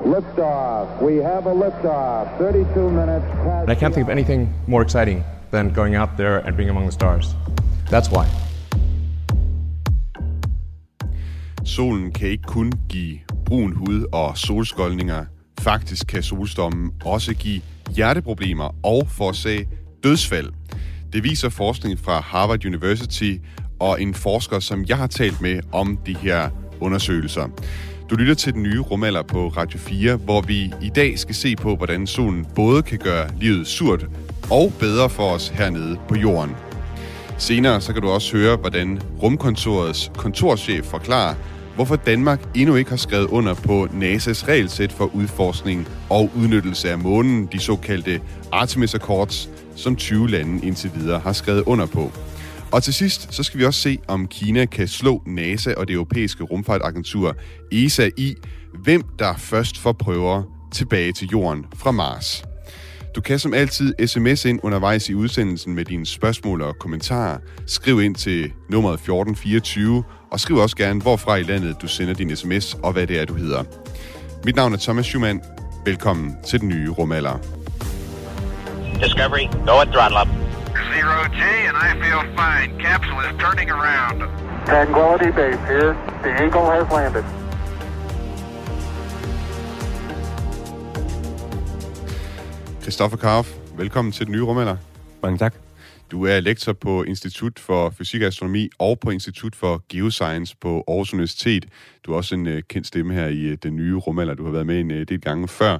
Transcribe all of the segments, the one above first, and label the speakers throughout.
Speaker 1: Liftoff. We have a liftoff. 32 minutes past.
Speaker 2: And I can't think of anything more exciting than going out there and being among the stars. That's why.
Speaker 3: Solen kan ikke kun give brun hud og solskoldninger. Faktisk kan solstormen også give hjerteproblemer og forårsage dødsfald. Det viser forskning fra Harvard University og en forsker, som jeg har talt med om de her undersøgelser. Du lytter til den nye rumalder på Radio 4, hvor vi i dag skal se på, hvordan solen både kan gøre livet surt og bedre for os hernede på jorden. Senere så kan du også høre, hvordan Rumkontorets kontorchef forklarer, hvorfor Danmark endnu ikke har skrevet under på NASA's regelsæt for udforskning og udnyttelse af månen, de såkaldte Artemis Accords, som 20 lande indtil videre har skrevet under på. Og til sidst, så skal vi også se, om Kina kan slå NASA og det europæiske rumfartagentur ESA i, hvem der først får prøver tilbage til jorden fra Mars. Du kan som altid sms ind undervejs i udsendelsen med dine spørgsmål og kommentarer. Skriv ind til nummeret 1424, og skriv også gerne, hvorfra i landet du sender din sms, og hvad det er, du hedder. Mit navn er Thomas Schumann. Velkommen til den nye rumalder.
Speaker 4: Discovery, go at throttle up.
Speaker 5: Zero G, and I feel fine. Capsule is turning around.
Speaker 1: Tranquility Base here. The Eagle has landed.
Speaker 3: Christoffer Karf, velkommen til den nye rumalder.
Speaker 6: Mange tak.
Speaker 3: Du er lektor på Institut for Fysik og Astronomi og på Institut for Geoscience på Aarhus Universitet. Du er også en uh, kendt stemme her i uh, den nye rumalder. Du har været med en uh, del gange før.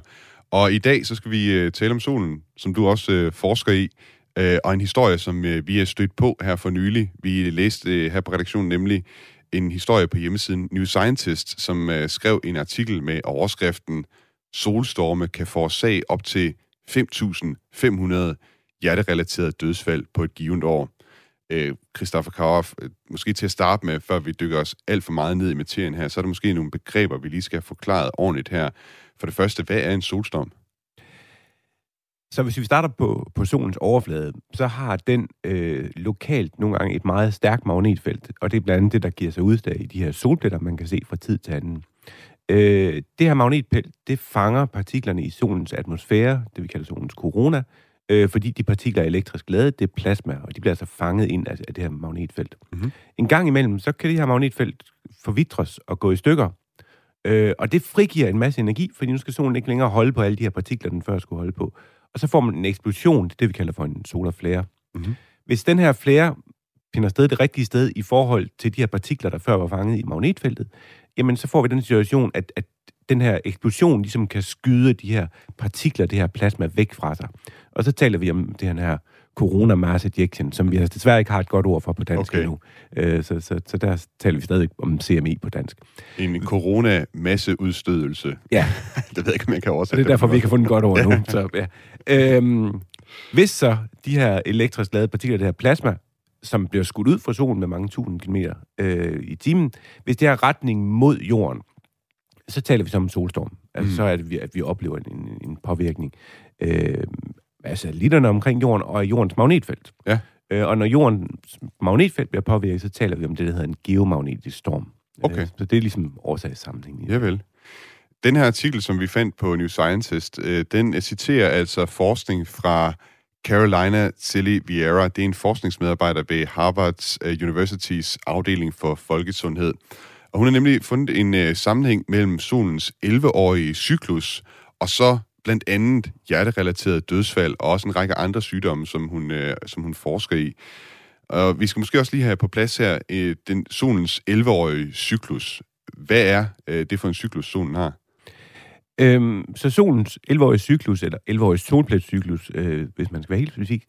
Speaker 3: Og i dag så skal vi uh, tale om solen, som du også forsker i, uh, og en historie, som uh, vi er stødt på her for nylig. Vi læste øh, her på redaktionen nemlig en historie på hjemmesiden New Scientist, som skrev en artikel med overskriften Solstorme kan forårsage op til 5.500 hjerterelaterede dødsfald på et givet år. Øh, Christoffer Karoff, øh, måske til at starte med, før vi dykker os alt for meget ned i materien her, så er der måske nogle begreber, vi lige skal have forklaret ordentligt her. For det første, hvad er en solstorm?
Speaker 6: Så hvis vi starter på, på solens overflade, så har den øh, lokalt nogle gange et meget stærkt magnetfelt, og det er blandt andet det, der giver sig udslag i de her solpletter, man kan se fra tid til anden. Øh, det her magnetfelt, det fanger partiklerne i solens atmosfære, det vi kalder solens corona, øh, fordi de partikler er elektrisk ladet, det er plasma, og de bliver altså fanget ind af, af det her magnetfelt. Mm-hmm. En gang imellem, så kan det her magnetfelt forvitres og gå i stykker, øh, og det frigiver en masse energi, fordi nu skal solen ikke længere holde på alle de her partikler, den før skulle holde på. Og så får man en eksplosion, det er det, vi kalder for en solar flare. Mm-hmm. Hvis den her flare finder sted det rigtige sted i forhold til de her partikler, der før var fanget i magnetfeltet, jamen så får vi den situation, at, at den her eksplosion ligesom kan skyde de her partikler, det her plasma væk fra sig. Og så taler vi om det her corona mass ejection, som vi desværre ikke har et godt ord for på dansk okay. endnu. Øh, så, så, så der taler vi stadig om CMI på dansk.
Speaker 3: En corona masseudstødelse.
Speaker 6: Ja.
Speaker 3: det ved jeg ikke, om jeg kan oversætte
Speaker 6: det. er derfor, vi har fundet et godt ord nu. Så, ja. øhm, hvis så de her elektrisk lavede partikler, det her plasma, som bliver skudt ud fra solen med mange tusind kilometer øh, i timen, hvis det har retning mod jorden, så taler vi så om en solstorm. Altså, mm. så er det, at vi oplever en, en påvirkning øh, satellitterne omkring jorden og jordens magnetfelt.
Speaker 3: Ja.
Speaker 6: Øh, og når jordens magnetfelt bliver påvirket, så taler vi om det, der hedder en geomagnetisk storm.
Speaker 3: Okay.
Speaker 6: Øh, så det er ligesom årsagssammenhængen.
Speaker 3: Ja vel. Den her artikel, som vi fandt på New Scientist, øh, den citerer altså forskning fra Carolina Tilly Vieira. Det er en forskningsmedarbejder ved Harvard Universitys afdeling for folkesundhed. Og hun har nemlig fundet en øh, sammenhæng mellem solens 11-årige cyklus og så blandt andet hjerterelaterede dødsfald og også en række andre sygdomme, som hun, øh, som hun forsker i. Og vi skal måske også lige have på plads her øh, den solens 11-årige cyklus. Hvad er øh, det for en cyklus, solen har?
Speaker 6: Øhm, så solens 11-årige cyklus, eller 11-årige solpletcyklus, øh, hvis man skal være helt specifik,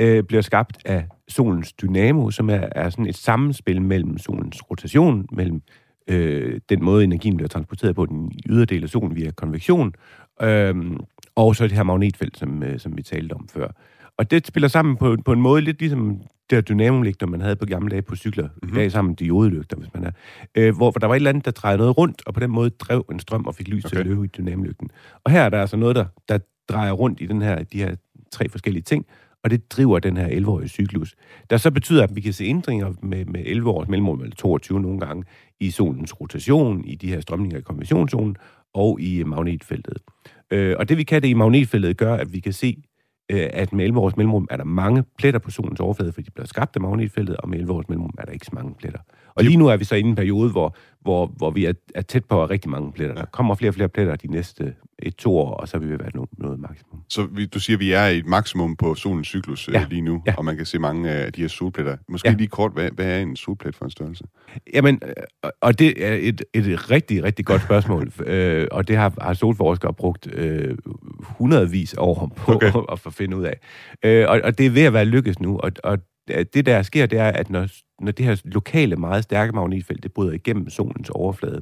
Speaker 6: øh, bliver skabt af solens dynamo, som er, er sådan et sammenspil mellem solens rotation, mellem øh, den måde, energien bliver transporteret på den ydre del af solen via konvektion, øh, og så det her magnetfelt, som, øh, som vi talte om før. Og det spiller sammen på, på en måde lidt ligesom det her dynamolygter, man havde på gamle dage på cykler, mm-hmm. dag sammen diodelygter, hvis man er, øh, hvor, hvor der var et eller andet, der drejede noget rundt, og på den måde drev en strøm og fik lys okay. til at løbe i dynamolygten. Og her er der altså noget, der, der drejer rundt i den her, de her tre forskellige ting, og det driver den her 11-årige cyklus. Der så betyder, at vi kan se ændringer med, med 11 års mellemrum, eller 22 nogle gange, i solens rotation, i de her strømninger i konvektionszonen, og i magnetfeltet. Øh, og det vi kan det i magnetfeltet gør, at vi kan se, øh, at med 11 års mellemrum er der mange pletter på solens overflade, fordi de bliver skabt af magnetfeltet, og med 11 års mellemrum er der ikke så mange pletter. Og lige nu er vi så i en periode, hvor, hvor, hvor vi er, er tæt på at rigtig mange pletter. Der kommer flere og flere pletter de næste et-to år, og så vil vi være noget, noget maksimum.
Speaker 3: Så vi, du siger, at vi er i et maksimum på solens cyklus ja.
Speaker 6: Ja.
Speaker 3: øh, lige nu,
Speaker 6: Ja.
Speaker 3: og man kan se mange af de her solpletter. Måske
Speaker 6: Ja.
Speaker 3: lige kort, hvad, hvad er en solplet for en størrelse?
Speaker 6: Jamen, øh, og det er et, et rigtig, rigtig godt spørgsmål, øh, og det har, har solforskere brugt øh, hundredvis år på
Speaker 3: Okay.
Speaker 6: at få finde ud af. Øh, og, og det er ved at være lykkes nu, og, og det der sker, det er, at når, når det her lokale, meget stærke magnetfelt, det bryder igennem solens overflade,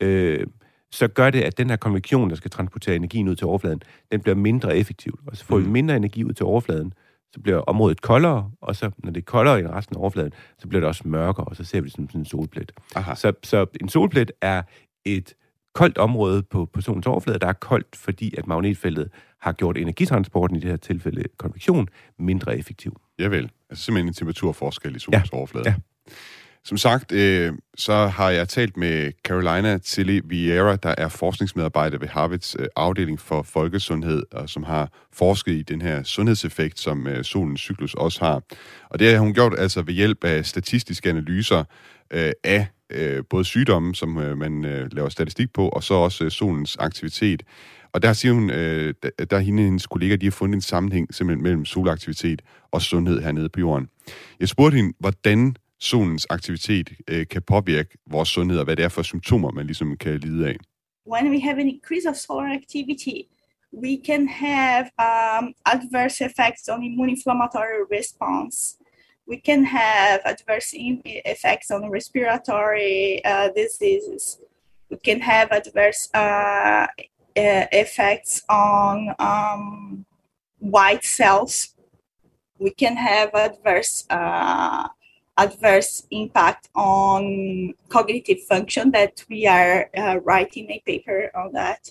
Speaker 6: øh, så gør det, at den her konvektion, der skal transportere energien ud til overfladen, den bliver mindre effektiv. Og så får vi
Speaker 3: Mm.
Speaker 6: mindre energi ud til overfladen, så bliver området koldere, og så, når det er koldere i resten af overfladen, så bliver det også mørkere, og så ser vi det som sådan en solplet.
Speaker 3: Aha.
Speaker 6: Så, så en solplet er et koldt område på, på solens overflade, der er koldt, fordi at magnetfeltet har gjort energitransporten, i det her tilfælde konvektion, mindre effektiv.
Speaker 3: Javel. Altså simpelthen en temperaturforskel i solens ja. overflade.
Speaker 6: Ja.
Speaker 3: Som sagt, øh, så har jeg talt med Carolina Tilly Vieira, der er forskningsmedarbejder ved Harvards øh, afdeling for folkesundhed, og som har forsket i den her sundhedseffekt, som øh, solens cyklus også har. Og det har hun gjort altså ved hjælp af statistiske analyser øh, af øh, både sygdomme, som øh, man øh, laver statistik på, og så også øh, solens aktivitet. Og der siger hun, øh, der, der er hende og hendes kolleger, de har fundet en sammenhæng simpelthen mellem solaktivitet og sundhed hernede på jorden. Jeg spurgte hende, hvordan solens aktivitet øh, kan påvirke vores sundhed, og hvad det er for symptomer, man ligesom kan lide af.
Speaker 4: when we have an increase of solar activity, we can have um, adverse effects on immune inflammatory response. We can have adverse effects on respiratory uh, diseases. We can have adverse uh, effects on um, white cells. We can have adverse uh, adverse impact on cognitive function that we are uh, writing a paper on that.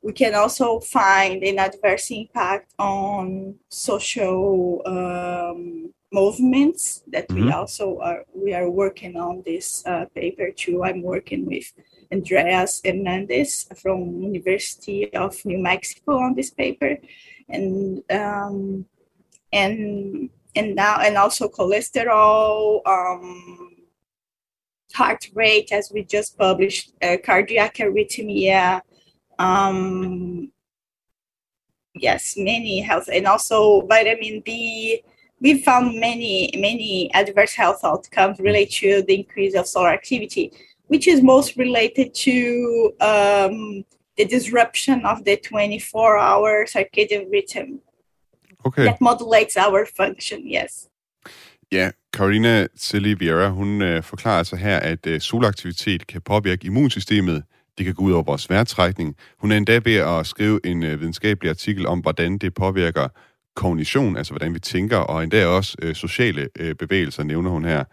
Speaker 4: We can also find an adverse impact on social um, movements that we
Speaker 6: Mhm.
Speaker 4: also are we are working on this uh, paper too. I'm working with Andreas Hernandez from University of New Mexico on this paper, and um, and and now and also cholesterol um, heart rate as we just published uh, cardiac arrhythmia um, yes many health and also vitamin b. We found many many adverse health outcomes related to the increase of solar activity which is most related to um, the disruption of the 24 hour circadian rhythm
Speaker 3: Okay.
Speaker 4: that modulates our function yes
Speaker 3: Ja, Carolina Tilly Vieira, hun øh, forklarer altså her, at øh, solaktivitet kan påvirke immunsystemet. Det kan gå ud over vores vejrtrækning. Hun er endda ved at skrive en øh, videnskabelig artikel om, hvordan det påvirker kognition, altså hvordan vi tænker, og endda også øh, sociale øh, bevægelser, nævner hun her.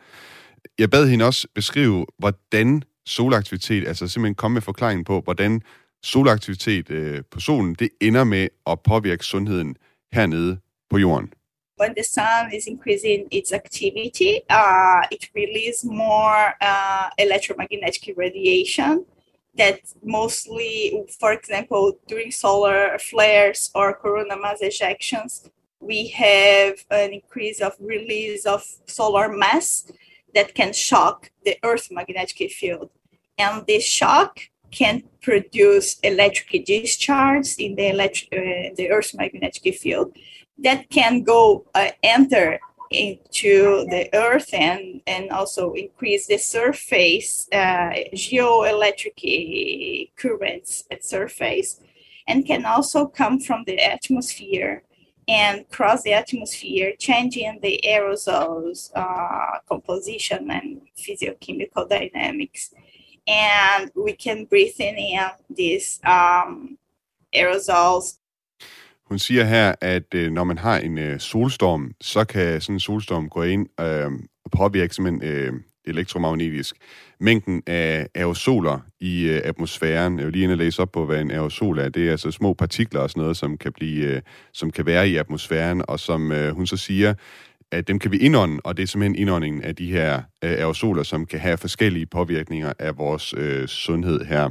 Speaker 3: Jeg bad hende også beskrive, hvordan solaktivitet, altså simpelthen komme med forklaringen på, hvordan solaktivitet øh, på solen, det ender med at påvirke sundheden hernede på jorden.
Speaker 4: when the sun is increasing its activity, uh, it releases more uh, electromagnetic radiation that mostly, for example, during solar flares or corona mass ejections, we have an increase of release of solar mass that can shock the Earth magnetic field. And this shock can produce electric discharge in the, elect- uh, the Earth's magnetic field that can go uh, enter into the earth and and also increase the surface uh, geoelectric uh, currents at surface and can also come from the atmosphere and cross the atmosphere changing the aerosols uh, composition and physiochemical dynamics. And we can breathe in these um, aerosols.
Speaker 3: Hun siger her, at øh, når man har en øh, solstorm, så kan sådan en solstorm gå ind øh, og påvirke simpelthen øh, elektromagnetisk mængden af aerosoler i øh, atmosfæren. Jeg vil lige ind og læse op på, hvad en aerosol er. Det er altså små partikler og sådan noget, som kan, blive, øh, som kan være i atmosfæren, og som øh, hun så siger, at dem kan vi indånde, og det er simpelthen indåndingen af de her øh, aerosoler, som kan have forskellige påvirkninger af vores øh, sundhed her.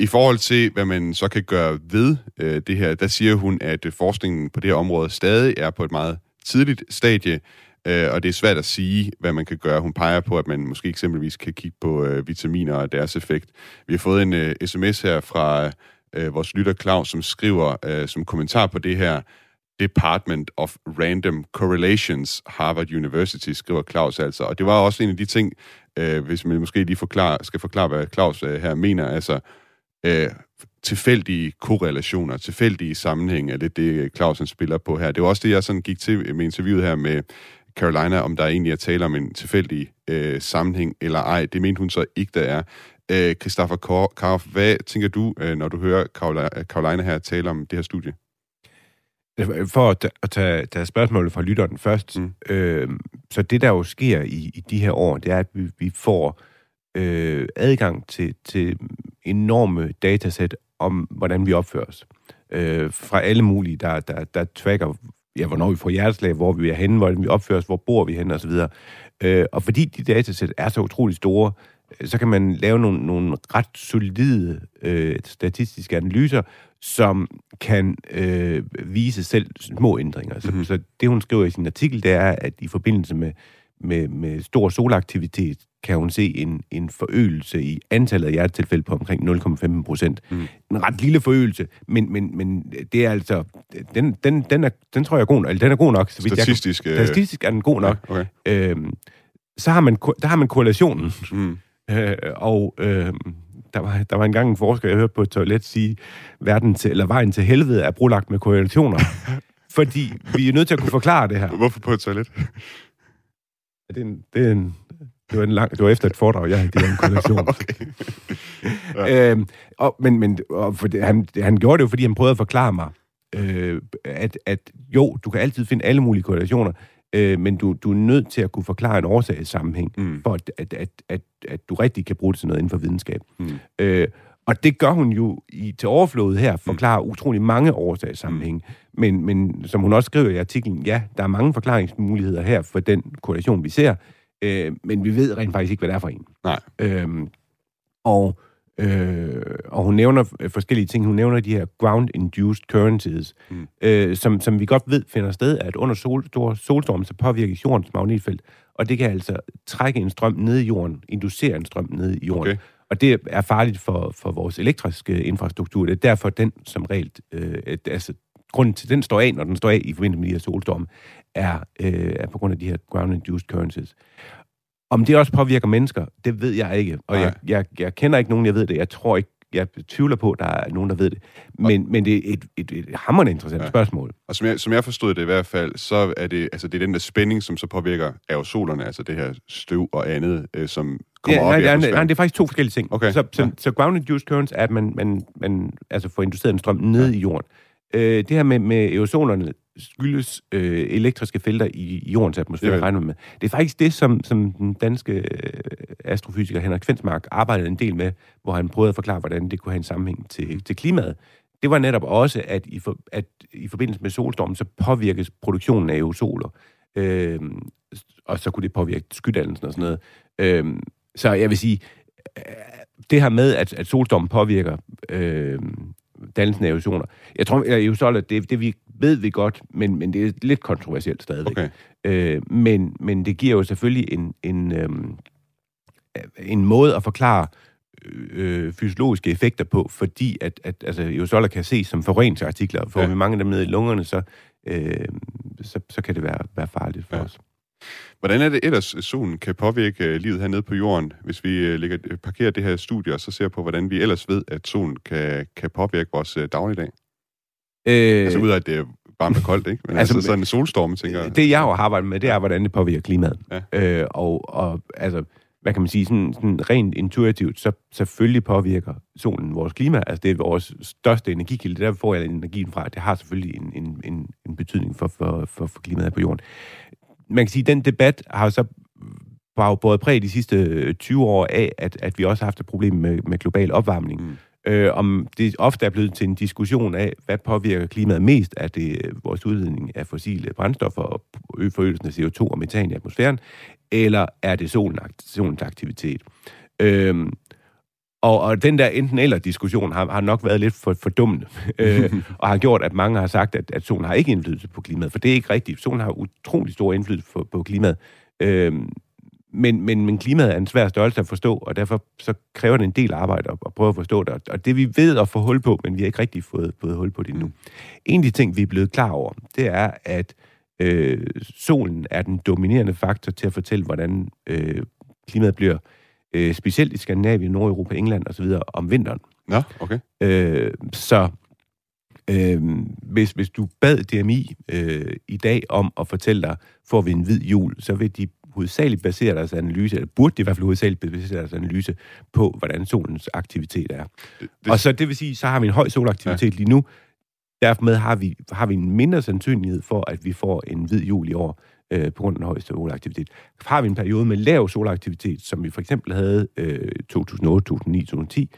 Speaker 3: I forhold til, hvad man så kan gøre ved øh, det her, der siger hun, at øh, forskningen på det her område stadig er på et meget tidligt stadie, øh, og det er svært at sige, hvad man kan gøre. Hun peger på, at man måske eksempelvis kan kigge på øh, vitaminer og deres effekt. Vi har fået en øh, sms her fra øh, vores lytter Claus, som skriver øh, som kommentar på det her, Department of Random Correlations, Harvard University, skriver Claus altså. Og det var også en af de ting, øh, hvis man måske lige forklare, skal forklare, hvad Claus øh, her mener, altså øh, tilfældige korrelationer, tilfældige sammenhænge, er det det, Clausen spiller på her. Det var også det, jeg sådan gik til med interviewet her med Carolina, om der egentlig er tale om en tilfældig øh, sammenhæng eller ej. Det mente hun så ikke, der er. Øh, Christoffer Karoff, hvad tænker du, øh, når du hører Carolina her tale om det her studie?
Speaker 6: For at, at tage, tage spørgsmålet fra lytteren først, mm. øh, så det der jo sker i, i de her år, det er, at vi, vi får øh, adgang til, til enorme datasæt om, hvordan vi opfører os. Øh, fra alle mulige, der, der, der tracker, ja, hvornår vi får hjerteslag, hvor vi er henne, hvordan vi opfører os, hvor bor vi henne osv. Øh, og fordi de datasæt er så utrolig store, så kan man lave nogle, nogle ret solide øh, statistiske analyser, som kan øh, vise selv små ændringer. Så, mm-hmm. så det, hun skriver i sin artikel, det er, at i forbindelse med, med, med stor solaktivitet, kan hun se en, en forøgelse i antallet af hjertetilfælde på omkring 0,15 procent. Mm. En ret lille forøgelse, men, men, men det er altså... Den, den, den, er, den tror jeg er god, eller den er god nok. Så
Speaker 3: statistisk?
Speaker 6: Jeg kan, statistisk er den god nok. Okay. Øhm, så har man, der har man korrelationen. Mm. Øh, og øh, der, var, der var engang en forsker, jeg hørte på et toilet sige, verden til, eller vejen til helvede er brolagt med korrelationer. fordi vi er nødt til at kunne forklare det her.
Speaker 3: Hvorfor på et toilet?
Speaker 6: Det er en, det er en, det var, en lang, det var efter et foredrag, jeg havde givet en korrelation. okay. ja. øhm, og, men men og for det, han, han gjorde det jo, fordi han prøvede at forklare mig, øh, at, at jo, du kan altid finde alle mulige korrelationer, øh, men du, du er nødt til at kunne forklare en årsagssammenhæng, mm. for at, at, at, at, at du rigtig kan bruge det til noget inden for videnskab. Mm. Øh, og det gør hun jo i, til overflået her, forklarer mm. utrolig mange årsagssammenhæng. Mm. Men, men som hun også skriver i artiklen, ja, der er mange forklaringsmuligheder her for den korrelation, vi ser, øh, men vi ved rent faktisk ikke, hvad det er for en.
Speaker 3: Nej.
Speaker 6: Øhm, og, øh, og hun nævner forskellige ting. Hun nævner de her ground-induced currents, mm. øh, som, som vi godt ved finder sted, at under sol, store solstorm, så påvirkes jordens magnetfelt, og det kan altså trække en strøm ned i jorden, inducere en strøm ned i jorden. Okay. Og det er farligt for, for vores elektriske infrastruktur. Det er derfor, den som regel, øh, altså grunden til, den står af, når den står af i forbindelse med de her solstorme, er, øh, er på grund af de her ground-induced currents. Om det også påvirker mennesker, det ved jeg ikke. Og jeg, jeg, jeg kender ikke nogen, jeg ved det. Jeg tror ikke, jeg tvivler på, at der er nogen, der ved det. Men, og, men det er et, et, et hammerende interessant ja. spørgsmål.
Speaker 3: Og som jeg, som jeg forstod det i hvert fald, så er det, altså det er den der spænding, som så påvirker aerosolerne, altså det her støv og andet, øh, som kommer ja, op
Speaker 6: nej,
Speaker 3: i
Speaker 6: nej, nej, det er faktisk to forskellige ting. Okay. Så, så, ja. så ground-induced currents er, at man, man, man altså får induceret en strøm ned ja. i jorden. Øh, det her med, med aerosolerne skyldes øh, elektriske felter i, i jordens atmosfære, ja. regner med. Det er faktisk det, som, som den danske øh, astrofysiker Henrik Kvensmark arbejdede en del med, hvor han prøvede at forklare, hvordan det kunne have en sammenhæng til, til klimaet. Det var netop også, at i, for, at i forbindelse med solstormen, så påvirkes produktionen af aerosoler. Øh, og så kunne det påvirke skydannelsen og sådan noget. Øh, så jeg vil sige, øh, det her med, at, at solstormen påvirker øh, dannelsen af aerosoler. Jeg tror, at det, det vi ved vi godt, men, men det er lidt kontroversielt stadigvæk. Okay. Øh, men, men det giver jo selvfølgelig en, en, øh, en måde at forklare øh, fysiologiske effekter på, fordi at, at altså, aerosoler kan ses som forureningsartikler. For ja. vi mange af dem ned i lungerne, så, øh, så, så kan det være, være farligt for ja. os.
Speaker 3: Hvordan er det ellers, solen kan påvirke øh, livet hernede på jorden, hvis vi øh, lægger, øh, parkerer det her studie og så ser på, hvordan vi ellers ved, at solen kan, kan påvirke vores dagligdag? Øh, altså ud af, at det er varmt og koldt, ikke? Men altså, altså sådan en solstorm, tænker
Speaker 6: jeg. Det, jeg har arbejdet med, det er, hvordan det påvirker klimaet. Ja. Øh, og, og altså, hvad kan man sige, sådan, sådan rent intuitivt, så selvfølgelig påvirker solen vores klima. Altså det er vores største energikilde, det der får jeg energien fra. Det har selvfølgelig en, en, en, en betydning for, for, for, for klimaet på jorden man kan sige, at den debat har så bare både præget de sidste 20 år af, at, at vi også har haft et problem med, med global opvarmning. Mm. Øh, om det ofte er blevet til en diskussion af, hvad påvirker klimaet mest? Er det øh, vores udledning af fossile brændstoffer og forøgelsen af CO2 og metan i atmosfæren? Eller er det solens aktivitet? Øh, og, og den der enten-eller-diskussion har, har nok været lidt for, dumme. øh, og har gjort, at mange har sagt, at, at solen har ikke indflydelse på klimaet, for det er ikke rigtigt. Solen har utrolig stor indflydelse på, på klimaet. Øh, men, men, men klimaet er en svær størrelse at forstå, og derfor så kræver det en del arbejde at, at prøve at forstå det. Og det vi ved at få hul på, men vi har ikke rigtig fået, fået hul på det endnu. En af de ting, vi er blevet klar over, det er, at øh, solen er den dominerende faktor til at fortælle, hvordan øh, klimaet bliver, øh, specielt i Skandinavien, Nordeuropa, England osv., om vinteren.
Speaker 3: Nå, okay.
Speaker 6: Øh, så øh, hvis, hvis du bad DMI øh, i dag om at fortælle dig, får vi en hvid jul, så vil de hovedsageligt basere deres analyse, eller burde de i hvert fald hovedsageligt basere deres analyse på, hvordan solens aktivitet er.
Speaker 3: Det,
Speaker 6: Det, og så det vil sige, så har vi en høj solaktivitet ja. lige nu. Dermed har vi, har vi en mindre sandsynlighed for, at vi får en hvid jul i år, øh, på grund af den høje solaktivitet. Har vi en periode med lav solaktivitet, som vi for eksempel havde øh, 2008, 2009, 2010,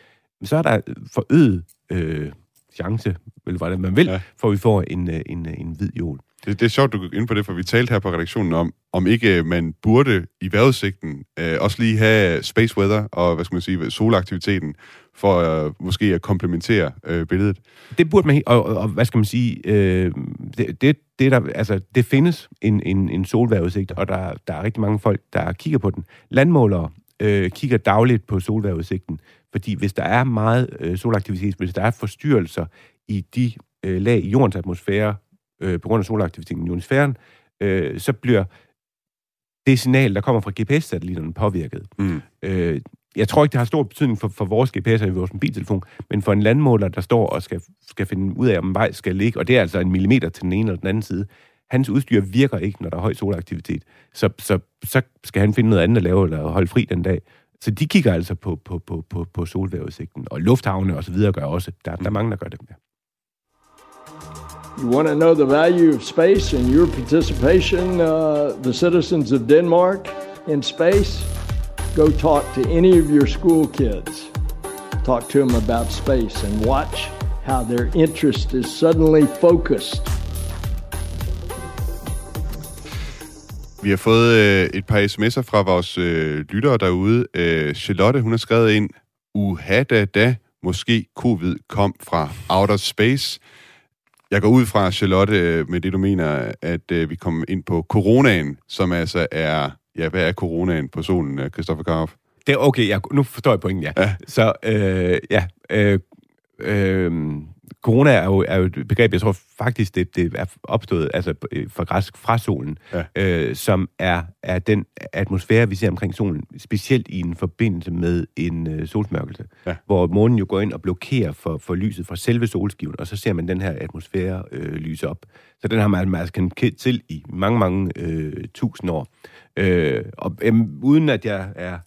Speaker 6: så er der forøget øh, chance, eller hvordan man vil,
Speaker 3: Ja.
Speaker 6: for at vi får en, øh, en, øh, en hvid jul.
Speaker 3: Det, det er sjovt, du gik ind på det, for vi talte her på redaktionen om, om ikke øh, man burde i vejrudsigten øh, også lige have space weather og, hvad skal man sige, solaktiviteten, for øh, måske at komplementere øh, billedet.
Speaker 6: Det burde man, og, og, og hvad skal man sige, øh, det, det, det, der, altså, det findes en, en, en solvejrudsigt, og der, der er rigtig mange folk, der kigger på den. Landmålere øh, kigger dagligt på solvejrudsigten, fordi hvis der er meget øh, solaktivitet, hvis der er forstyrrelser i de øh, lag i jordens atmosfære, øh, på grund af solaktiviteten i ionosfæren, øh, så bliver det signal, der kommer fra GPS-satellitterne, påvirket.
Speaker 3: Mm.
Speaker 6: Øh, jeg tror ikke, det har stor betydning for, for vores GPS'er i vores mobiltelefon, men for en landmåler, der står og skal, skal finde ud af, om en vej skal ligge, og det er altså en millimeter til den ene eller den anden side, hans udstyr virker ikke, når der er høj solaktivitet. Så, så, så skal han finde noget andet at lave, eller holde fri den dag. Så de kigger altså på, på, på, på, på solvejrudsigten. Og lufthavne og så videre gør også. Der, der er mange, der gør det. Ja.
Speaker 7: You want to know the value of space and your participation, uh, the citizens of Denmark, in space? Go talk to any of your school kids. Talk to them about space and watch how their interest is suddenly focused.
Speaker 3: Vi har fået øh, et par sms'er fra vores øh, lyttere derude. Øh, Charlotte, hun har skrevet ind, uha da da, måske covid kom fra outer space. Jeg går ud fra, Charlotte, med det du mener, at øh, vi kommer ind på coronaen, som altså er, ja, hvad er coronaen på solen, øh, Christoffer Karoff?
Speaker 6: Det er okay, jeg, nu forstår jeg pointen, ja.
Speaker 3: Ja.
Speaker 6: Så øh, ja, øh, øh, corona er jo, er jo et begreb, jeg tror faktisk, det, det er opstået altså, øh, fra græsk fra solen,
Speaker 3: Ja.
Speaker 6: øh, som er, er den atmosfære, vi ser omkring solen, specielt i en forbindelse med en øh, solsmørkelse,
Speaker 3: Ja.
Speaker 6: hvor månen jo går ind og blokerer for, for lyset fra selve solskiven, og så ser man den her atmosfære øh, lyse op. Så den har man altså kendt til i mange, mange øh, tusind år. Øh, og øh, uden at jeg er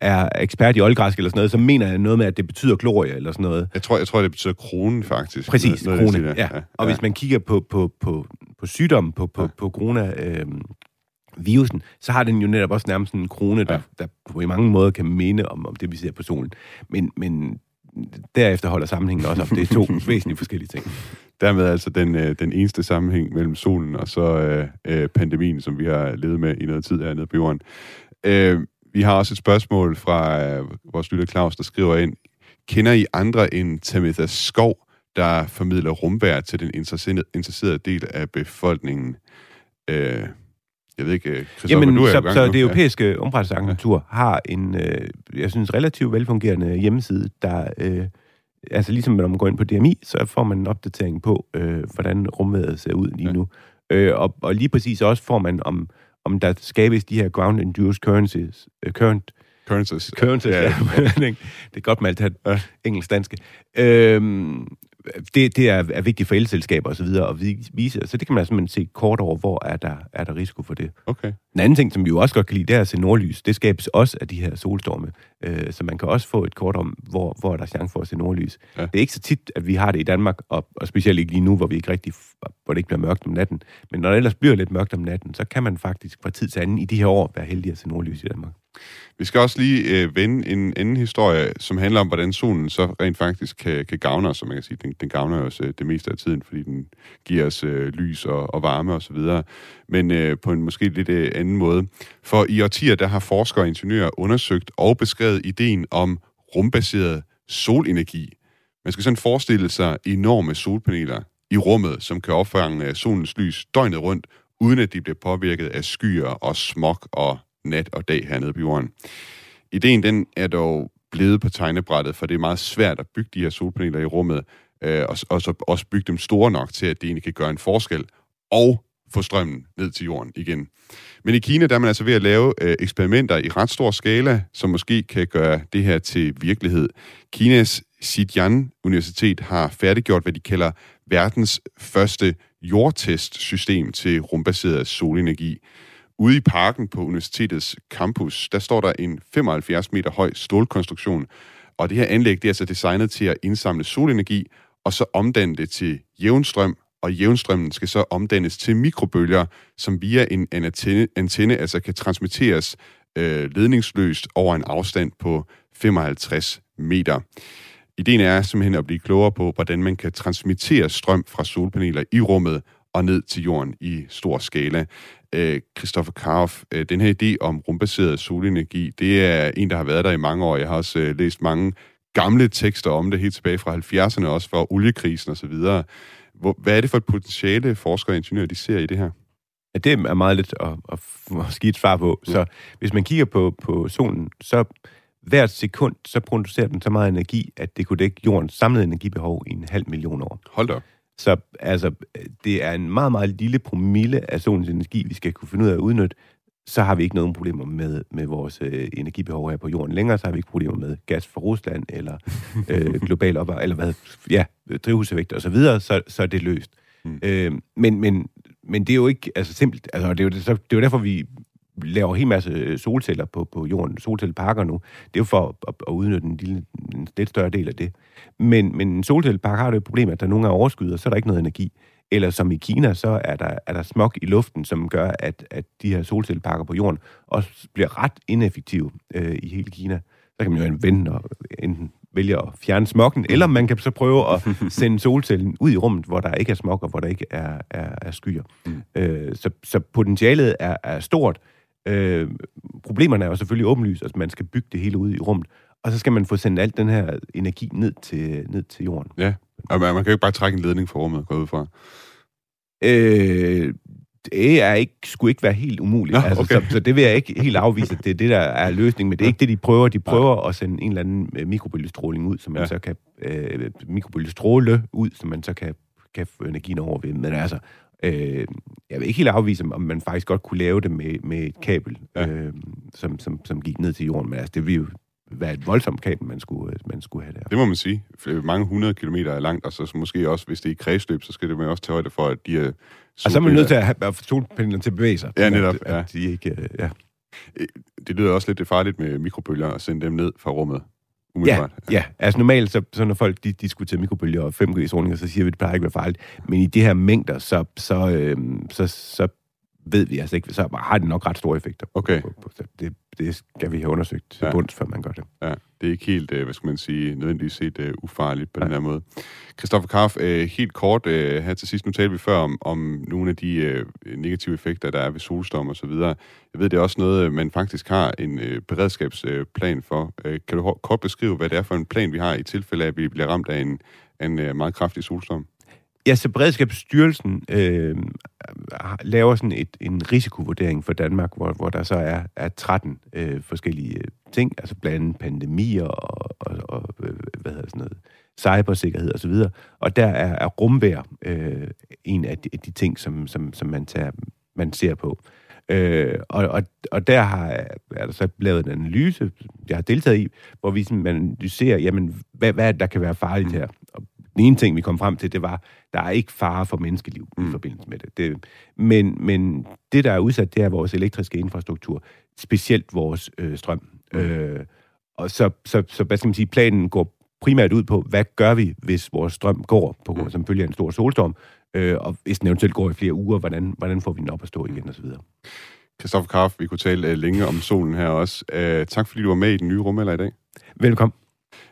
Speaker 6: er ekspert i oldgræsk eller sådan noget, så mener jeg noget med, at det betyder glorie eller sådan noget.
Speaker 3: Jeg tror, jeg tror det betyder kronen, faktisk.
Speaker 6: Præcis,
Speaker 3: Noget-
Speaker 6: krone. Ja. ja. Og hvis man kigger på, på, på, på sygdommen, på, på,
Speaker 3: Ja.
Speaker 6: ja. på corona, øh, virusen, så har den jo netop også nærmest en krone, der,
Speaker 3: Ja.
Speaker 6: der på i mange måder kan minde om, om det, vi ser på solen. Men, men derefter holder sammenhængen også op. Det er to væsentligt forskellige ting.
Speaker 3: Dermed altså den, øh, den eneste sammenhæng mellem solen og så øh, øh, pandemien, som vi har levet med i noget tid hernede på jorden. Øh, vi har også et spørgsmål fra øh, vores lytter Claus, der skriver ind, kender I andre end Tamitha Skov, der formidler rumvær til den interesserede, del af befolkningen? Øh, jeg ved ikke, øh,
Speaker 6: Jamen,
Speaker 3: du er
Speaker 6: så,
Speaker 3: gang
Speaker 6: så
Speaker 3: nu.
Speaker 6: det europæiske omrejseagentur har en, øh, jeg synes, relativt velfungerende hjemmeside, der, øh, altså ligesom når man går ind på DMI, så får man en opdatering på, øh, hvordan rumværet ser ud lige
Speaker 3: Ja.
Speaker 6: nu. Øh, og, og lige præcis også får man, om, om der skabes de her ground-induced currencies, øh, current,
Speaker 3: Currencies.
Speaker 6: currencies,
Speaker 3: Ja,
Speaker 6: ja. det er godt med alt det her engelsk-danske. Øhm, det, det er, er vigtigt for elselskaber og så videre at vi- vise, så det kan man simpelthen se kort over, hvor er der, er der risiko for det.
Speaker 3: Okay.
Speaker 6: En anden ting, som vi jo også godt kan lide, det er at se nordlys. Det skabes også af de her solstorme. Øh, så man kan også få et kort om, hvor, hvor er der er chance for at se nordlys.
Speaker 3: Ja.
Speaker 6: Det er ikke så tit, at vi har det i Danmark, og, og specielt ikke lige nu, hvor vi ikke rigtig, hvor det ikke bliver mørkt om natten. Men når det ellers bliver lidt mørkt om natten, så kan man faktisk fra tid til anden i de her år være heldig at se nordlys i Danmark.
Speaker 3: Vi skal også lige øh, vende en anden historie, som handler om, hvordan solen så rent faktisk kan, kan gavne os, som man kan sige. Den, den gavner os øh, det meste af tiden, fordi den giver os øh, lys og, og varme osv., og men øh, på en måske lidt øh, anden måde. For i årtier, der har forskere og ingeniører undersøgt og beskrevet ideen om rumbaseret solenergi. Man skal sådan forestille sig enorme solpaneler i rummet, som kan opfange solens lys døgnet rundt, uden at de bliver påvirket af skyer og smog og nat og dag hernede på jorden. Ideen den er dog blevet på tegnebrættet, for det er meget svært at bygge de her solpaneler i rummet, øh, og, og så også bygge dem store nok til, at det egentlig kan gøre en forskel, og få strømmen ned til jorden igen. Men i Kina der er man altså ved at lave øh, eksperimenter i ret stor skala, som måske kan gøre det her til virkelighed. Kinas Xi'an Universitet har færdiggjort, hvad de kalder verdens første jordtestsystem til rumbaseret solenergi. Ude i parken på universitetets campus, der står der en 75 meter høj stålkonstruktion, og det her anlæg det er altså designet til at indsamle solenergi, og så omdanne det til jævnstrøm, og jævnstrømmen skal så omdannes til mikrobølger, som via en antenne, antenne altså kan transmitteres øh, ledningsløst over en afstand på 55 meter. Ideen er simpelthen at blive klogere på, hvordan man kan transmittere strøm fra solpaneler i rummet og ned til jorden i stor skala. Øh, Christoffer Karoff, øh, den her idé om rumbaseret solenergi, det er en, der har været der i mange år. Jeg har også øh, læst mange gamle tekster om det helt tilbage fra 70'erne, også for oliekrisen osv. Hvad er det for et potentiale, forskere og ingeniører de ser i det her?
Speaker 6: Ja, det er meget lidt at, at, at skive et svar på. Ja. Så hvis man kigger på, på solen, så hvert sekund, så producerer den så meget energi, at det kunne dække jordens samlede energibehov i en halv million år.
Speaker 3: Hold da
Speaker 6: Så altså, det er en meget, meget lille promille af solens energi, vi skal kunne finde ud af at udnytte. Så har vi ikke nogen problemer med, med vores øh, energibehov her på jorden længere. Så har vi ikke problemer med gas fra Rusland, eller øh, global op, eller hvad, ja, drivhuseffekt og så videre, så, så er det løst. Mm. Øh, men, men, men det er jo ikke altså, simpelt. Altså, det, er jo, det, så, det er jo derfor, vi laver en hel masse solceller på, på jorden, solcelleparker nu. Det er jo for at, at udnytte en, lille, en lidt større del af det. Men, men en solcellepark har det problem, at der nogle gange overskyder, og så er der ikke noget energi. Eller som i Kina, så er der, er der smog i luften, som gør, at, at de her solcelleparker på jorden også bliver ret ineffektive øh, i hele Kina. Så kan man jo vende og enten vælge at fjerne smokken, eller man kan så prøve at sende solcellen ud i rummet, hvor der ikke er smog, og hvor der ikke er, er, er skyer. Mm. Øh, så, så potentialet er, er stort, Øh, problemerne er jo selvfølgelig åbenlyst, at man skal bygge det hele ud i rummet, og så skal man få sendt alt den her energi ned til, ned til jorden.
Speaker 3: Ja, og man, man kan jo ikke bare trække en ledning fra rummet, gå ud fra.
Speaker 6: Øh, det er ikke, skulle ikke være helt umuligt. Nå, altså, okay. så, så det vil jeg ikke helt afvise, at det er det, der er løsningen. Men det er ikke det, de prøver. De prøver ja. at sende en eller anden øh, mikrobølgestråling ud, som man ja. så kan... Øh, mikrobølgestråle ud, som man så kan, kan få energien over ved. Men altså, Øh, jeg vil ikke helt afvise, om man faktisk godt kunne lave det med, med et kabel, ja. øh, som, som, som gik ned til jorden. Men altså, det ville jo være et voldsomt kabel, man skulle, øh, man skulle have der.
Speaker 3: Det må man sige. Mange hundrede kilometer er langt, og så, måske også, hvis det er i kredsløb, så skal det man også tage højde for, at de er...
Speaker 6: Og så er man nødt til at have solpinderne til at bevæge sig.
Speaker 3: Ja, netop. At,
Speaker 6: ja. At de ikke, øh, ja.
Speaker 3: Det lyder også lidt farligt med mikrobølger og sende dem ned fra rummet.
Speaker 6: Ja, ja, altså normalt, så, så når folk de diskuterer mikrobølger og 5G-stråling, så siger vi, at det plejer ikke at være farligt. Men i de her mængder, så, så, øh, så, så ved vi altså ikke, så har det nok ret store effekter.
Speaker 3: Okay.
Speaker 6: På, på, det, det skal vi have undersøgt til ja. bunds, før man gør det.
Speaker 3: Ja, det er ikke helt, øh, hvad skal man sige, nødvendigvis set uh, ufarligt på ja. den her måde. Christoffer Karf, uh, helt kort uh, her til sidst, nu talte vi før om, om nogle af de uh, negative effekter, der er ved solstorm og så videre. Jeg ved, det er også noget, man faktisk har en uh, beredskabsplan for. Uh, kan du kort beskrive, hvad det er for en plan, vi har i tilfælde af, at vi bliver ramt af en, en uh, meget kraftig solstorm?
Speaker 6: Ja, så Beredskabsstyrelsen øh, laver sådan et, en risikovurdering for Danmark, hvor, hvor der så er, er 13 øh, forskellige øh, ting, altså blandt andet pandemier og, og, og øh, hvad hedder sådan noget, cybersikkerhed osv. Og, og der er, er rumvær øh, en af de, de ting, som, som, som man, tager, man ser på. Øh, og, og, og der har, er der så lavet en analyse, jeg har deltaget i, hvor vi sådan, man analyserer, jamen, hvad, hvad der kan være farligt her. Den ene ting, vi kom frem til, det var, der er ikke fare for menneskeliv mm. i forbindelse med det. det men, men det, der er udsat, det er vores elektriske infrastruktur, specielt vores øh, strøm. Mm. Øh, og så, så, så, hvad skal man sige, planen går primært ud på, hvad gør vi, hvis vores strøm går på, mm. som følge af en stor solstorm, øh, og hvis den eventuelt går i flere uger, hvordan, hvordan får vi den op at stå igen, osv.
Speaker 3: Christoffer Karf, vi kunne tale uh, længe om solen her også. Uh, tak fordi du var med i den nye rummelder i dag.
Speaker 6: Velkommen.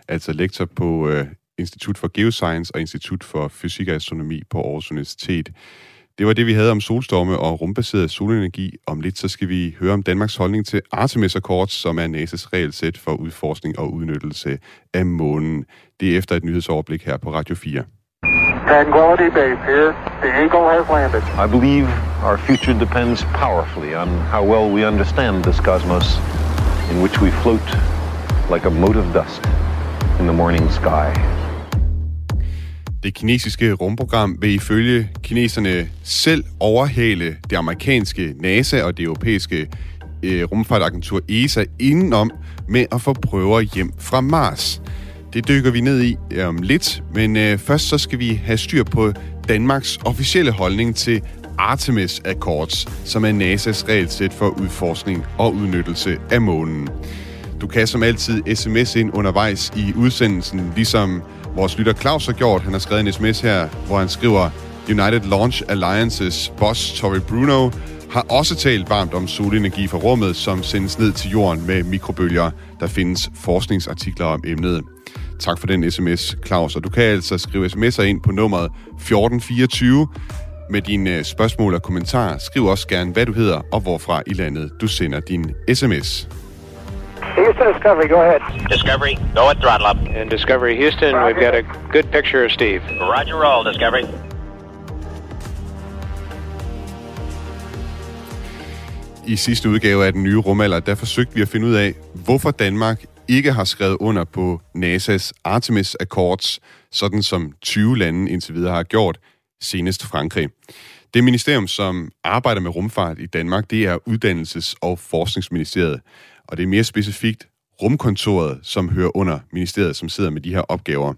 Speaker 3: Altså lektor på uh, Institut for Geoscience og Institut for Fysik og Astronomi på Aarhus Universitet. Det var det, vi havde om solstorme og rumbaseret solenergi. Om lidt så skal vi høre om Danmarks holdning til Artemis Accords, som er NASA's regelsæt for udforskning og udnyttelse af månen. Det er efter et nyhedsoverblik her på Radio 4.
Speaker 8: Tranquility Base here. The Eagle has landed.
Speaker 9: I believe our future depends powerfully on how well we understand this cosmos in which we float like a mote of dust in the morning sky.
Speaker 3: Det kinesiske rumprogram vil ifølge kineserne selv overhale det amerikanske NASA og det europæiske øh, rumfartagentur ESA indenom med at få prøver hjem fra Mars. Det dykker vi ned i øh, om lidt, men øh, først så skal vi have styr på Danmarks officielle holdning til Artemis Accords, som er NASA's regelsæt for udforskning og udnyttelse af månen. Du kan som altid sms ind undervejs i udsendelsen, ligesom vores lytter Claus har gjort. Han har skrevet en sms her, hvor han skriver, United Launch Alliances boss Tory Bruno har også talt varmt om solenergi fra rummet, som sendes ned til jorden med mikrobølger. Der findes forskningsartikler om emnet. Tak for den sms, Claus. Og du kan altså skrive sms'er ind på nummeret 1424 med dine øh, spørgsmål og kommentarer. Skriv også gerne, hvad du hedder og hvorfra i landet du sender din sms.
Speaker 8: Houston Discovery, go ahead.
Speaker 5: Discovery, go at throttle up.
Speaker 10: And Discovery Houston, we've got a good picture of Steve.
Speaker 5: Roger roll, Discovery.
Speaker 3: I sidste udgave af den nye rumalder, der forsøgte vi at finde ud af, hvorfor Danmark ikke har skrevet under på NASA's Artemis Accords, sådan som 20 lande indtil videre har gjort, senest Frankrig. Det ministerium, som arbejder med rumfart i Danmark, det er Uddannelses- og Forskningsministeriet. Og det er mere specifikt rumkontoret, som hører under ministeriet, som sidder med de her opgaver.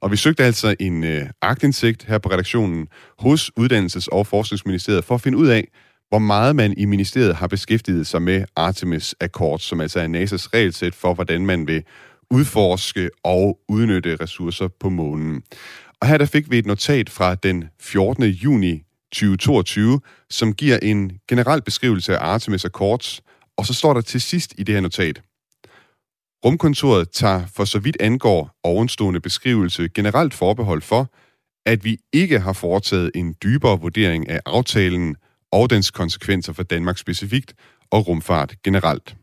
Speaker 3: Og vi søgte altså en øh, agtindsigt her på redaktionen hos Uddannelses- og Forskningsministeriet for at finde ud af, hvor meget man i ministeriet har beskæftiget sig med Artemis Accord, som altså er NASA's regelsæt for, hvordan man vil udforske og udnytte ressourcer på månen. Og her der fik vi et notat fra den 14. juni 2022, som giver en generel beskrivelse af Artemis Accords, og så står der til sidst i det her notat. Rumkontoret tager for så vidt angår ovenstående beskrivelse generelt forbehold for, at vi ikke har foretaget en dybere vurdering af aftalen og dens konsekvenser for Danmark specifikt og rumfart generelt.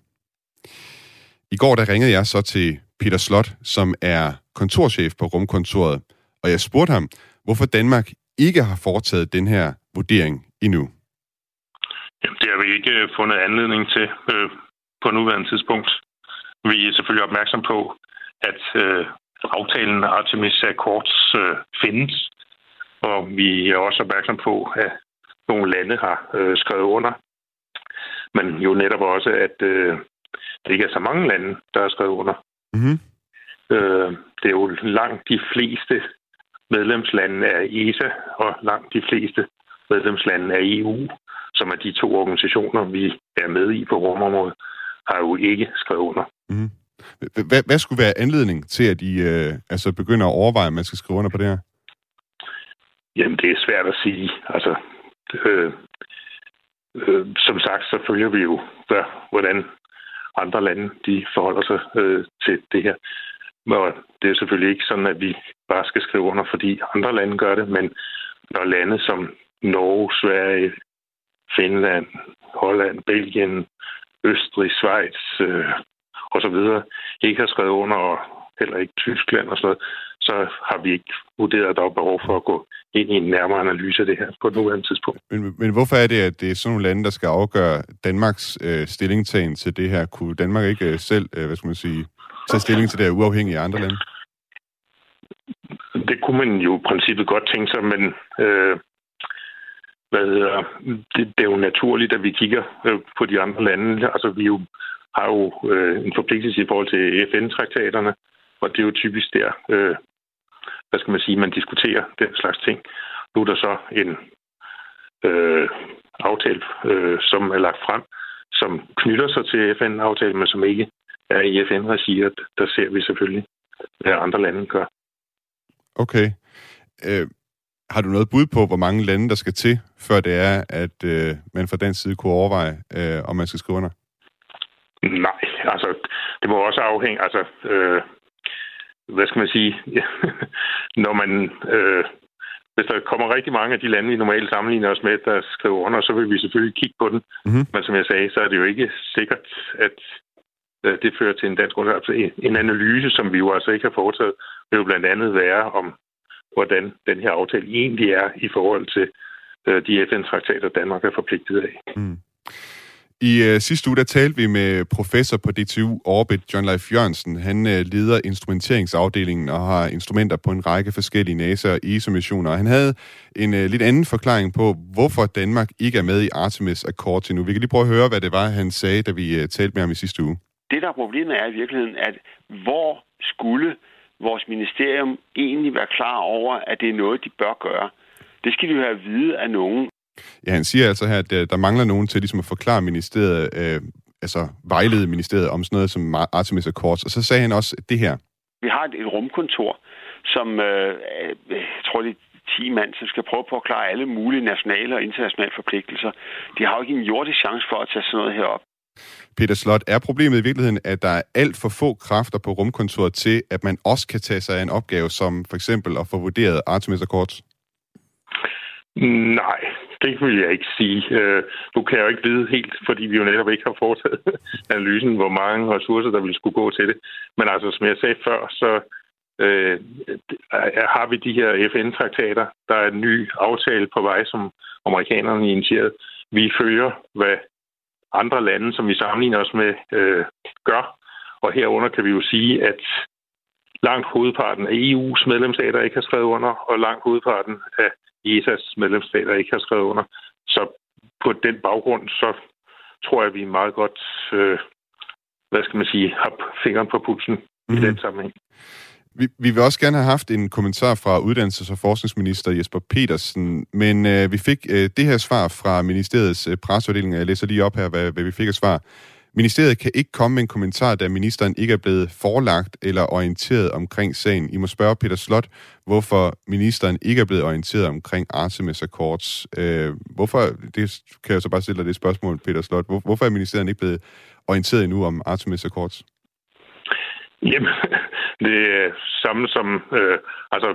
Speaker 3: I går der ringede jeg så til Peter Slot, som er kontorchef på rumkontoret, og jeg spurgte ham, hvorfor Danmark ikke har foretaget den her vurdering endnu.
Speaker 11: Vi ikke fundet anledning til øh, på nuværende tidspunkt. Vi er selvfølgelig opmærksom på, at øh, aftalen Artemis Accords øh, findes, og vi er også opmærksom på, at nogle lande har øh, skrevet under. Men jo netop også, at øh, det ikke er så mange lande, der har skrevet under.
Speaker 3: Mm-hmm.
Speaker 11: Øh, det er jo langt de fleste medlemslande af ESA, og langt de fleste medlemslande af EU, som er de to organisationer, vi er med i på rumområdet, har jo ikke skrevet under.
Speaker 3: Mm. Hvad, hvad skulle være anledning til, at I øh, altså begynder at overveje, at man skal skrive under på det her?
Speaker 11: Jamen, det er svært at sige. Altså, øh, øh, som sagt, så følger vi jo, hvad, hvordan andre lande de forholder sig øh, til det her. Og det er selvfølgelig ikke sådan, at vi bare skal skrive under, fordi andre lande gør det, men når lande som Norge, Sverige, Finland, Holland, Belgien, Østrig, Schweiz øh, og så videre ikke har skrevet under, og heller ikke Tyskland og sådan noget, så har vi ikke vurderet, at der er behov for at gå ind i en nærmere analyse af det her på et nuværende tidspunkt.
Speaker 3: Men, men hvorfor er det, at det er sådan nogle lande, der skal afgøre Danmarks øh, stillingtagen til det her? Kunne Danmark ikke øh, selv, øh, hvad skal man sige, tage stilling til det her uafhængigt af andre lande?
Speaker 11: Det kunne man jo i princippet godt tænke sig, men øh, hvad hedder, det, det er jo naturligt, at vi kigger øh, på de andre lande. Altså, vi jo, har jo øh, en forpligtelse i forhold til FN-traktaterne, og det er jo typisk der, øh, hvad skal man sige, man diskuterer den slags ting. Nu er der så en øh, aftale, øh, som er lagt frem, som knytter sig til FN-aftalen, men som ikke er i FN-regi, der ser vi selvfølgelig, hvad andre lande gør.
Speaker 3: Okay. Øh, har du noget bud på, hvor mange lande, der skal til, før det er, at øh, man fra den side kunne overveje, øh, om man skal skrive under?
Speaker 11: Nej, altså, det må også afhænge, altså, øh, hvad skal man sige, når man øh, hvis der kommer rigtig mange af de lande, vi normalt sammenligner os med, der skriver under, så vil vi selvfølgelig kigge på den.
Speaker 6: Mm-hmm.
Speaker 11: Men som jeg sagde, så er det jo ikke sikkert, at øh, det fører til en dansk undersøgelse. En analyse, som vi jo altså ikke har foretaget, vil jo blandt andet være om, hvordan den her aftale egentlig er i forhold til øh, de FN-traktater, Danmark er forpligtet af.
Speaker 3: Mm. I øh, sidste uge, der talte vi med professor på DTU Orbit, John Leif Jørgensen. Han øh, leder instrumenteringsafdelingen og har instrumenter på en række forskellige NASA- og ESA-missioner. Han havde en øh, lidt anden forklaring på, hvorfor Danmark ikke er med i Artemis Accord til nu. Vi kan lige prøve at høre, hvad det var, han sagde, da vi øh, talte med ham i sidste uge.
Speaker 12: Det, der er problemet, er i virkeligheden, at hvor skulle vores ministerium egentlig være klar over, at det er noget, de bør gøre? Det skal de jo have at vide af nogen.
Speaker 3: Ja, han siger altså her, at der, der mangler nogen til ligesom at forklare ministeriet, øh, altså vejlede ministeriet om sådan noget som Artemis Accords. Og så sagde han også det her.
Speaker 12: Vi har et, et rumkontor, som øh, jeg tror, det er 10 mand, som skal prøve på at klare alle mulige nationale og internationale forpligtelser. De har jo ikke en jordisk chance for at tage sådan noget her op.
Speaker 3: Peter Slot, er problemet i virkeligheden, at der er alt for få kræfter på rumkontoret til, at man også kan tage sig af en opgave, som for eksempel at få vurderet Artemis Accords?
Speaker 11: Nej, det vil jeg ikke sige. Øh, nu kan jeg jo ikke vide helt, fordi vi jo netop ikke har foretaget analysen, hvor mange ressourcer, der ville skulle gå til det. Men altså, som jeg sagde før, så øh, øh har vi de her FN-traktater. Der er en ny aftale på vej, som amerikanerne initierede. Vi følger, hvad andre lande, som vi sammenligner os med, øh, gør. Og herunder kan vi jo sige, at langt hovedparten af EU's medlemsstater ikke har skrevet under, og langt hovedparten af ESA's medlemsstater ikke har skrevet under. Så på den baggrund, så tror jeg, at vi meget godt, øh, hvad skal man sige, har fingeren på pulsen mm-hmm. i
Speaker 3: Mhm.
Speaker 11: den sammenhæng.
Speaker 3: Vi, vi vil også gerne have haft en kommentar fra uddannelses- og forskningsminister Jesper Petersen, men øh, vi fik øh, det her svar fra ministeriets øh, presseafdeling, og jeg læser lige op her, hvad, hvad vi fik af svar. Ministeriet kan ikke komme med en kommentar, da ministeren ikke er blevet forelagt eller orienteret omkring sagen. I må spørge Peter Slot, hvorfor ministeren ikke er blevet orienteret omkring Artemis Accords. Øh, hvorfor, det kan jeg så bare stille dig det spørgsmål, Peter Slot. Hvor, hvorfor er ministeren ikke blevet orienteret endnu om Artemis Accords?
Speaker 11: Jamen, det er samme som... Øh, altså,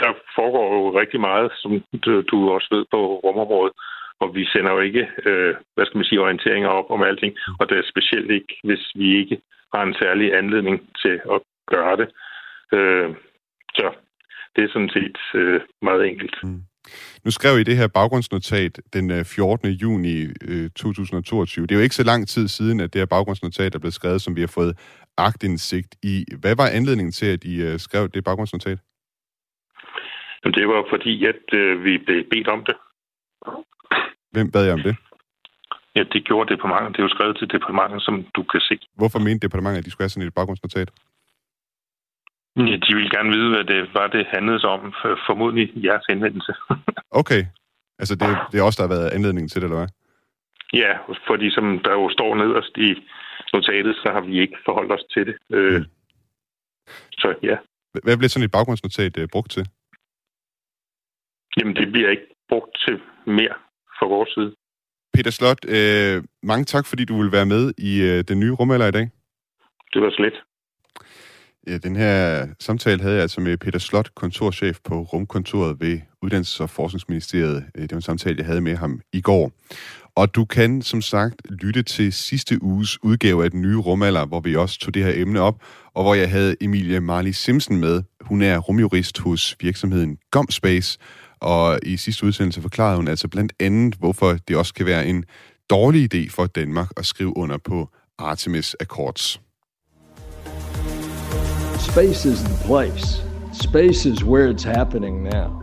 Speaker 11: der foregår jo rigtig meget, som du, du også ved på rumområdet, og vi sender jo ikke, øh, hvad skal man sige, orienteringer op om alting, og det er specielt ikke, hvis vi ikke har en særlig anledning til at gøre det. Øh, så det er sådan set øh, meget enkelt.
Speaker 3: Mm. Nu skrev I det her baggrundsnotat den øh, 14. juni øh, 2022. Det er jo ikke så lang tid siden, at det her baggrundsnotat er blevet skrevet, som vi har fået agtindsigt i. Hvad var anledningen til, at I øh, skrev det baggrundsnotat?
Speaker 11: Det var fordi, at øh, vi blev bedt om det.
Speaker 3: Hvem bad jeg om det?
Speaker 11: Ja, det gjorde departementet. Det er jo skrevet til departementet, som du kan se.
Speaker 3: Hvorfor mente departementet, at de skulle have sådan et baggrundsnotat?
Speaker 11: Ja, de ville gerne vide, hvad det var, det handlede om. Formodentlig jeres henvendelse.
Speaker 3: okay. Altså, det, det er også der har været anledningen til det, eller hvad?
Speaker 11: Ja, fordi som der jo står nederst i notatet, så har vi ikke forholdt os til det. Øh, mm. Så ja.
Speaker 3: Hvad bliver sådan et baggrundsnotat uh, brugt til?
Speaker 11: Jamen, det bliver ikke brugt til mere fra vores side.
Speaker 3: Peter Slot, øh, mange tak, fordi du vil være med i øh, den nye rumalder i dag.
Speaker 11: Det var slet.
Speaker 3: Ja, den her samtale havde jeg altså med Peter Slot, kontorchef på rumkontoret ved Uddannelses- og Forskningsministeriet. Øh, det var en samtale, jeg havde med ham i går. Og du kan som sagt lytte til sidste uges udgave af den nye rumalder, hvor vi også tog det her emne op, og hvor jeg havde Emilie Marley Simpson med. Hun er rumjurist hos virksomheden Gomspace, og i sidste udsendelse forklarede hun altså blandt andet, hvorfor det også kan være en dårlig idé for Danmark at skrive under på Artemis Accords.
Speaker 7: Space is the place. Space is where it's happening now.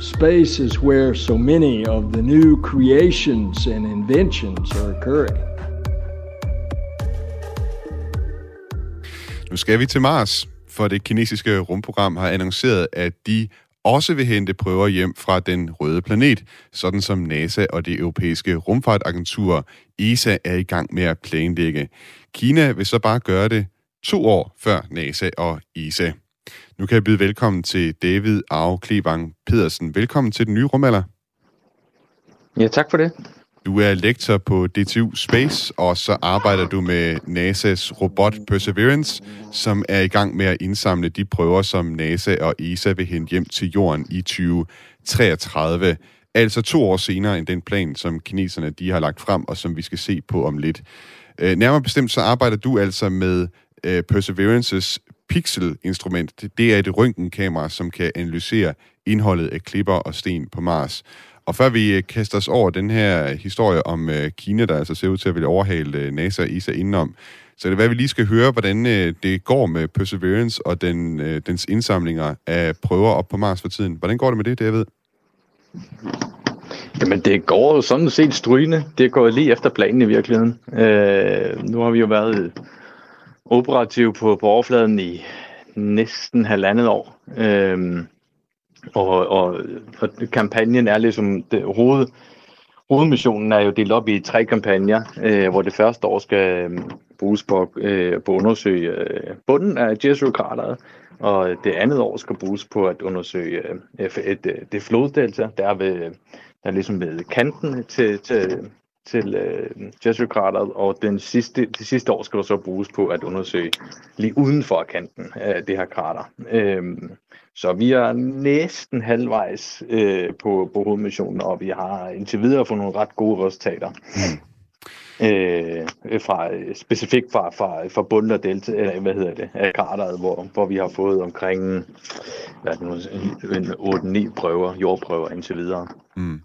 Speaker 7: Space is where so many of the new creations and inventions are occurring.
Speaker 3: Nu skal vi til Mars, for det kinesiske rumprogram har annonceret, at de også vil hente prøver hjem fra den røde planet, sådan som NASA og det europæiske rumfartagentur ESA er i gang med at planlægge. Kina vil så bare gøre det to år før NASA og ESA. Nu kan jeg byde velkommen til David Arve Klevang Pedersen. Velkommen til den nye rumalder.
Speaker 13: Ja, tak for det.
Speaker 3: Du er lektor på DTU Space, og så arbejder du med NASA's robot Perseverance, som er i gang med at indsamle de prøver, som NASA og ESA vil hente hjem til jorden i 2033. Altså to år senere end den plan, som kineserne de har lagt frem, og som vi skal se på om lidt. Øh, nærmere bestemt så arbejder du altså med øh, Perseverances Pixel-instrument. Det er et røntgenkamera, som kan analysere indholdet af klipper og sten på Mars. Og før vi øh, kaster os over den her historie om øh, Kina, der altså ser ud til at ville overhale øh, NASA og ESA indenom, så det er hvad vi lige skal høre, hvordan det går med Perseverance og den, dens indsamlinger af prøver op på Mars for tiden. Hvordan går det med det, det jeg ved?
Speaker 13: Jamen, det går jo sådan set strygende. Det går lige efter planen i virkeligheden. Øh, nu har vi jo været operativ på, på overfladen i næsten halvandet år. Øhm, og, og, og kampagnen er ligesom det, hoved, hovedmissionen er jo delt op i tre kampagner, øh, hvor det første år skal øh, bruges på, øh, på at undersøge øh, bunden af Jezero-krateret, og det andet år skal bruges på at undersøge øh, et, et, det floddelta, der ved, øh, der ligesom ved kanten til, til, til øh, Jezero-krateret, og den sidste, det sidste år skal der så bruges på at undersøge lige uden for kanten af det her krater. Øh, så vi er næsten halvvejs øh, på, på hovedmissionen, og vi har indtil videre fået nogle ret gode resultater. Øh, fra, specifikt fra, fra, fra bunden af delta, eller hvad hedder det, af krateret, hvor, hvor vi har fået omkring hvad det nu, 8-9 prøver, jordprøver indtil videre. Mm.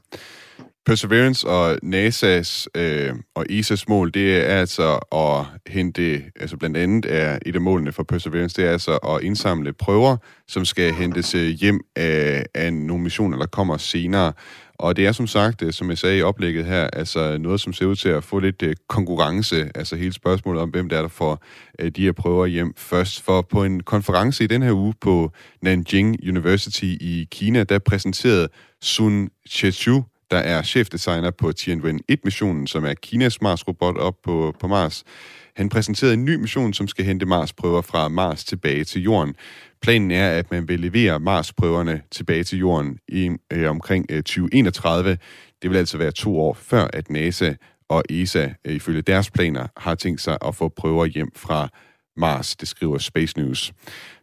Speaker 3: Perseverance og NASA's øh, og ESA's mål, det er altså at hente, altså blandt andet er et af målene for Perseverance, det er altså at indsamle prøver, som skal hentes øh, hjem af, af nogle missioner, der kommer senere. Og det er som sagt, øh, som jeg sagde i oplægget her, altså noget, som ser ud til at få lidt øh, konkurrence, altså hele spørgsmålet om, hvem der er, der får de her prøver hjem først. For på en konference i den her uge på Nanjing University i Kina, der præsenterede Sun Chechu, der er chefdesigner på Tianwen-1-missionen, som er Kinas Mars-robot op på, på Mars. Han præsenterede en ny mission, som skal hente Mars-prøver fra Mars tilbage til Jorden. Planen er, at man vil levere Mars-prøverne tilbage til Jorden i øh, omkring øh, 2031. Det vil altså være to år før, at NASA og ESA øh, ifølge deres planer har tænkt sig at få prøver hjem fra Mars, det skriver Space News.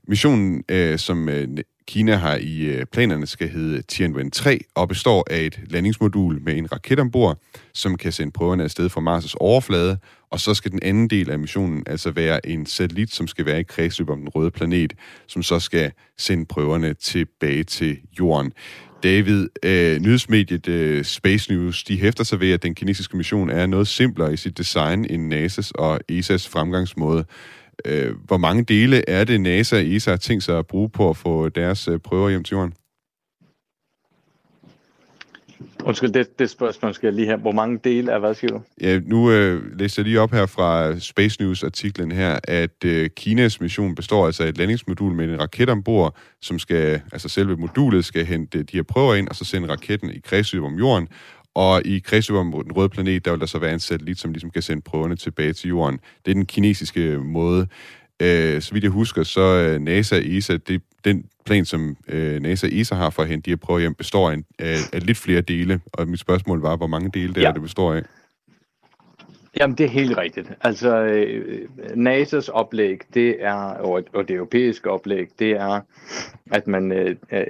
Speaker 3: Missionen, øh, som øh, Kina har i øh, planerne skal hedde Tianwen-3 og består af et landingsmodul med en raket ombord, som kan sende prøverne afsted fra Mars' overflade, og så skal den anden del af missionen altså være en satellit, som skal være i kredsløb om den røde planet, som så skal sende prøverne tilbage til Jorden. David, øh, nyhedsmediet øh, Space News, de hæfter sig ved, at den kinesiske mission er noget simplere i sit design end NASA's og ESA's fremgangsmåde. Øh, hvor mange dele er det, NASA og ESA har tænkt sig at bruge på at få deres øh, prøver hjem til jorden?
Speaker 13: Undskyld, det, det spørgsmål skal jeg lige have. Hvor mange dele af hvad siger du?
Speaker 3: Ja, nu øh, læser jeg lige op her fra Space News-artiklen her, at øh, Kinas mission består altså af et landingsmodul med en raket ombord, som skal, altså selve modulet skal hente de her prøver ind, og så sende raketten i kredsløb om jorden, og i kredsløb om den røde planet, der vil der så være en satellit, som ligesom kan sende prøverne tilbage til jorden. Det er den kinesiske måde. Øh, så vidt jeg husker, så øh, NASA og ESA, det, den plan, som øh, NASA og ESA har for at hente de her prøver hjem, består af, af, af lidt flere dele. Og mit spørgsmål var, hvor mange dele det ja. er, det består af?
Speaker 13: Jamen, det er helt rigtigt. Altså, øh, NASA's oplæg, det er, og, og det europæiske oplæg, det er, at man øh, øh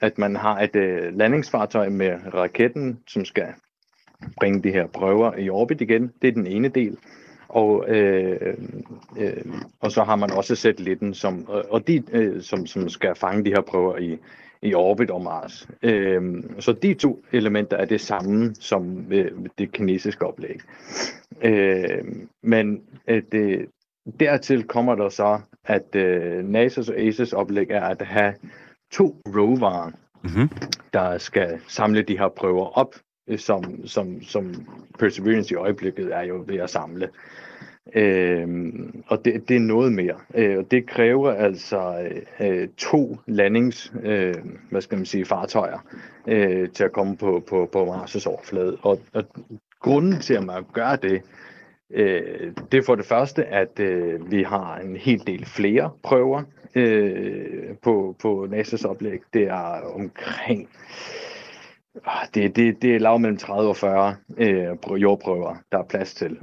Speaker 13: at man har et øh, landingsfartøj med raketten, som skal bringe de her prøver i orbit igen. Det er den ene del. Og, øh, øh, og så har man også satellitten, som, øh, og de, øh, som, som skal fange de her prøver i, i orbit om Mars. Øh, så de to elementer er det samme som øh, det kinesiske oplæg. Øh, men øh, det, dertil kommer der så, at øh, NASA's og ASA's oplæg er at have to rover, mm-hmm. der skal samle de her prøver op, øh, som, som, som Perseverance i øjeblikket er jo ved at samle. Øhm, og det, det er noget mere. Øh, og det kræver altså øh, to landings, øh, hvad skal man sige, fartøjer øh, til at komme på, på, på Mars' overflade. Og, og grunden til, at man gør det, øh, det er for det første, at øh, vi har en hel del flere prøver, øh, på, på NASA's oplæg. Det er omkring ah, det, det, det er lav mellem 30 og 40 øh, jordprøver, der er plads til.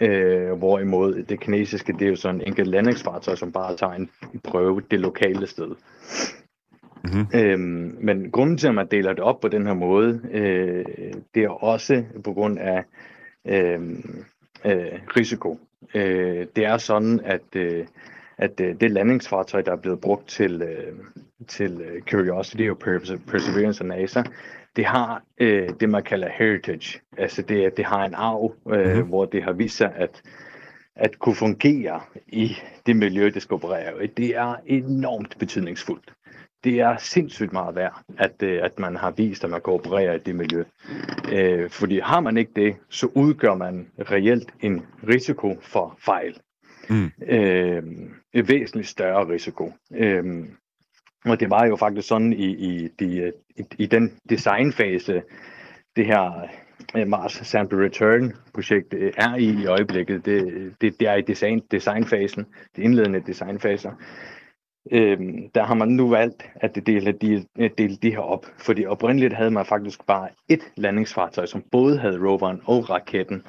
Speaker 13: Øh, hvorimod det kinesiske, det er jo sådan en enkelt landingsfartøj, som bare tager en prøve det lokale sted. Mm-hmm. Øhm, men grunden til, at man deler det op på den her måde, øh, det er også på grund af øh, øh, risiko. Øh, det er sådan, at, øh, at øh, det landingsfartøj, der er blevet brugt til, øh, til øh, Curiosity og Perseverance og NASA, det har øh, det, man kalder heritage. Altså det, det har en arv, øh, mm-hmm. hvor det har vist sig, at at kunne fungere i det miljø, det skal operere i. Det er enormt betydningsfuldt. Det er sindssygt meget værd, at, øh, at man har vist, at man kan operere i det miljø. Øh, fordi har man ikke det, så udgør man reelt en risiko for fejl. Mm. Øh, en væsentligt større risiko. Øh, og det var jo faktisk sådan i, i, de, i, i den designfase, det her øh, Mars Sample Return projekt øh, er i i øjeblikket. Det, det, det er i design, designfasen, de indledende designfaser. Øhm, der har man nu valgt at dele de, øh, dele de her op, fordi oprindeligt havde man faktisk bare et landingsfartøj, som både havde roveren og raketten,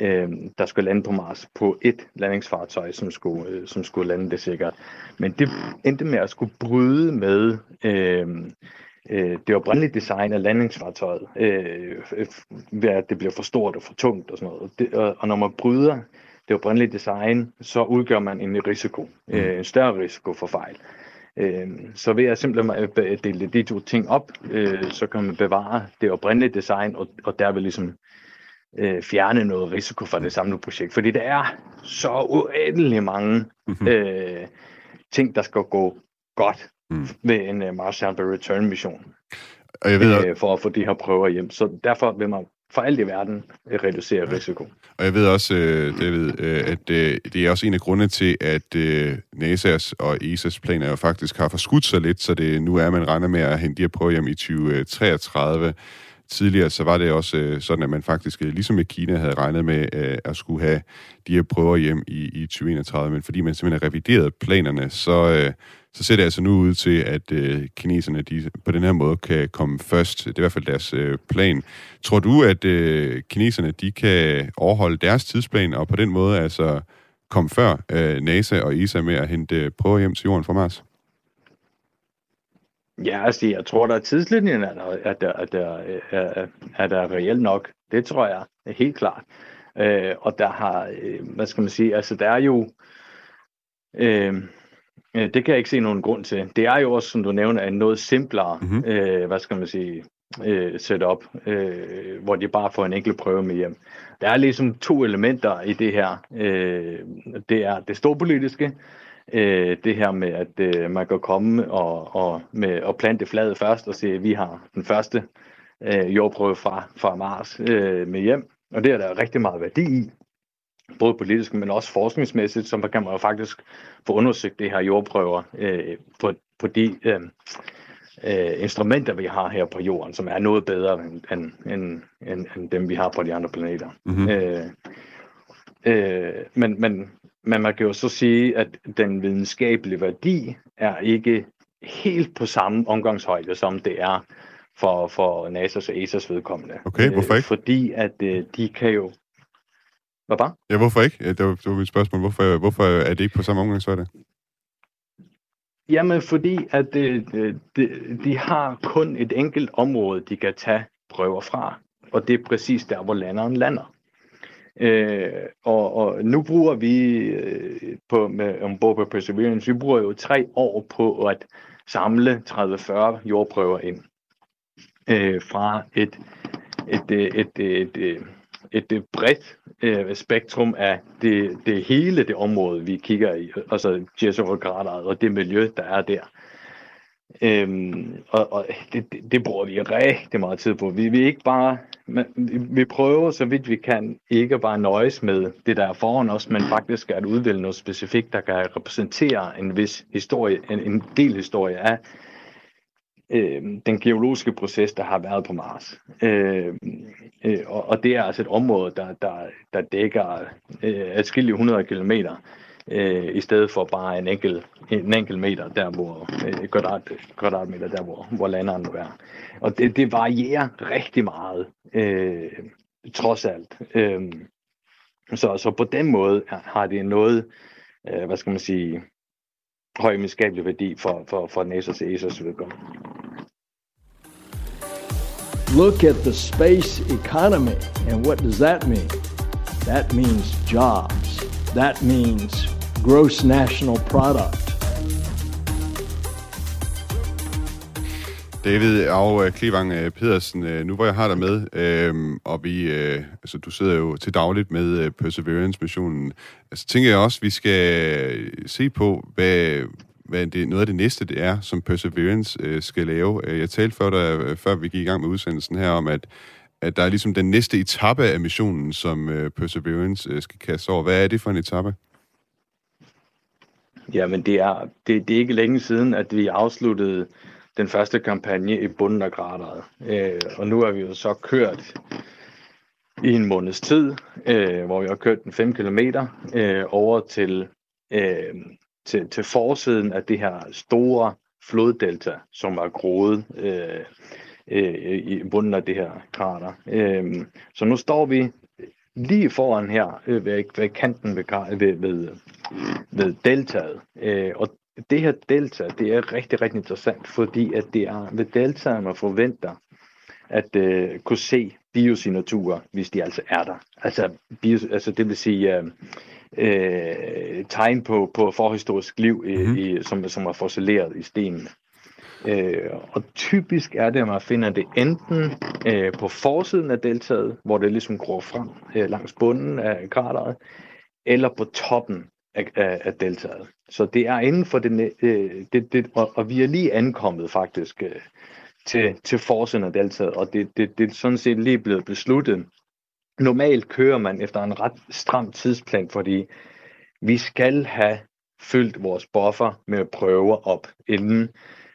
Speaker 13: øhm, der skulle lande på Mars på et landingsfartøj, som skulle, øh, som skulle lande det sikkert. Men det endte med at skulle bryde med øhm, øh, det oprindelige design af landingsfartøjet, øh, ved at det bliver for stort og for tungt og sådan noget. Det, og, og når man bryder det oprindelige design, så udgør man en risiko, mm. øh, en større risiko for fejl. Øh, så ved at simpelthen dele de to ting op, øh, så kan man bevare det oprindelige design, og, og derved ligesom øh, fjerne noget risiko fra det samlede projekt. Fordi der er så uendelig mange mm-hmm. øh, ting, der skal gå godt mm. ved en uh, Mars Sample Return mission. Og jeg ved, øh, for at få de her prøver hjem. Så derfor vil man for alt i verden øh, reducere risiko.
Speaker 3: Og jeg ved også, øh, David, at det er også en af grundene til, at NASA's og ESA's planer jo faktisk har forskudt sig lidt, så det nu er, man regner med at hente de her prøver hjem i 2033. Tidligere så var det også øh, sådan, at man faktisk, øh, ligesom med Kina, havde regnet med øh, at skulle have de her prøver hjem i, i 2031, men fordi man simpelthen har revideret planerne, så, så ser det altså nu ud til, at øh, kineserne de på den her måde kan komme først. Det er i hvert fald deres øh, plan. Tror du, at øh, kineserne de kan overholde deres tidsplan, og på den måde altså komme før øh, NASA og ESA med at hente prøver hjem til jorden fra Mars?
Speaker 13: Ja, altså, jeg tror, der er tidslinjen, at der, at der, at der, er, er der reelt nok. Det tror jeg er helt klart. Øh, og der har, øh, hvad skal man sige, altså der er jo, øh, Øh, det kan jeg ikke se nogen grund til. Det er jo også, som du nævner, en noget simplere, mm-hmm. øh, hvad skal man sige, øh, setup, øh, hvor de bare får en enkelt prøve med hjem. Der er ligesom to elementer i det her. Øh, det er det storpolitiske, øh, det her med, at øh, man kan komme og, og, med, og plante fladet først og se, at vi har den første øh, jordprøve fra, fra Mars øh, med hjem. Og det er der rigtig meget værdi i både politisk, men også forskningsmæssigt, så kan man jo faktisk få undersøgt det her jordprøver øh, på, på de øh, øh, instrumenter, vi har her på jorden, som er noget bedre end, end, end, end, end dem, vi har på de andre planeter. Mm-hmm. Øh, øh, men, men, men man kan jo så sige, at den videnskabelige værdi er ikke helt på samme omgangshøjde, som det er for, for NASA's og ESA's vedkommende.
Speaker 3: Okay, hvorfor ikke?
Speaker 13: Øh, fordi at øh, de kan jo hvad bare?
Speaker 3: Ja, hvorfor ikke? Det var, det var mit spørgsmål. Hvorfor, hvorfor er det ikke på samme omgang, så det?
Speaker 13: Jamen, fordi at de, de, de har kun et enkelt område, de kan tage prøver fra. Og det er præcis der, hvor landeren lander. Øh, og, og nu bruger vi øh, på, med ombord på Perseverance, vi bruger jo tre år på at samle 30-40 jordprøver ind øh, fra et, et, øh, et, øh, et, øh, et, et, et, bredt øh, spektrum af det, det hele det område, vi kigger i, altså Jezero-krateret og det miljø, der er der. Øhm, og og det, det, det bruger vi rigtig meget tid på. Vi, vi ikke bare, vi prøver så vidt vi kan ikke bare nøjes med det, der er foran os, men faktisk at udvælge noget specifikt, der kan repræsentere en vis historie, en, en del historie af øh, den geologiske proces, der har været på Mars. Øh, øh, og, og det er altså et område, der, der, der dækker øh, adskillige 100 kilometer, øh, Øh, i stedet for bare en enkelt, en enkelt meter, der hvor, øh, kvadrat, kvadratmeter, der hvor, hvor landeren nu er. Og det, det varierer rigtig meget, øh, trods alt. Øh, så, så på den måde har det noget, øh, hvad skal man sige, høj videnskabelig værdi for, for, for NASA's ESA's vedkommende.
Speaker 7: Look at the space economy, and what does that mean? That means jobs. That means gross national product.
Speaker 3: David og øh, Klevang øh, Pedersen, øh, nu hvor jeg har dig med, øh, og vi, øh, altså du sidder jo til dagligt med Perseverance-missionen, altså tænker jeg også, at vi skal se på, hvad, hvad det, noget af det næste det er, som Perseverance øh, skal lave. Jeg talte før, der, før vi gik i gang med udsendelsen her om, at, at der er ligesom den næste etape af missionen, som øh, Perseverance øh, skal kaste over. Hvad er det for en etape?
Speaker 13: Jamen, det er, det, det er ikke længe siden, at vi afsluttede den første kampagne i bunden af. Øh, og nu har vi jo så kørt i en måneds tid, øh, hvor vi har kørt den 5 km øh, over til, øh, til, til forsiden af det her store floddelta, som er groet øh, øh, i bunden af det her krater. Øh, så nu står vi lige foran her øh, ved, ved kanten ved, ved, ved, ved deltaet. Øh, og det her delta, det er rigtig, rigtig interessant, fordi at det er ved deltaet, man forventer at øh, kunne se biosignaturer, hvis de altså er der. Altså, bio, altså det vil sige øh, øh, tegn på, på forhistorisk liv, i, mm-hmm. i, som, som er fossileret i stenene. Øh, og typisk er det, at man finder det enten øh, på forsiden af deltaget, hvor det ligesom gror frem øh, langs bunden af krateret, eller på toppen af, af, af deltaget. Så det er inden for det, øh, det, det og, og vi er lige ankommet faktisk øh, til, til forsiden af deltaget, og det, det, det er sådan set lige blevet besluttet. Normalt kører man efter en ret stram tidsplan, fordi vi skal have fyldt vores buffer med prøver op, inden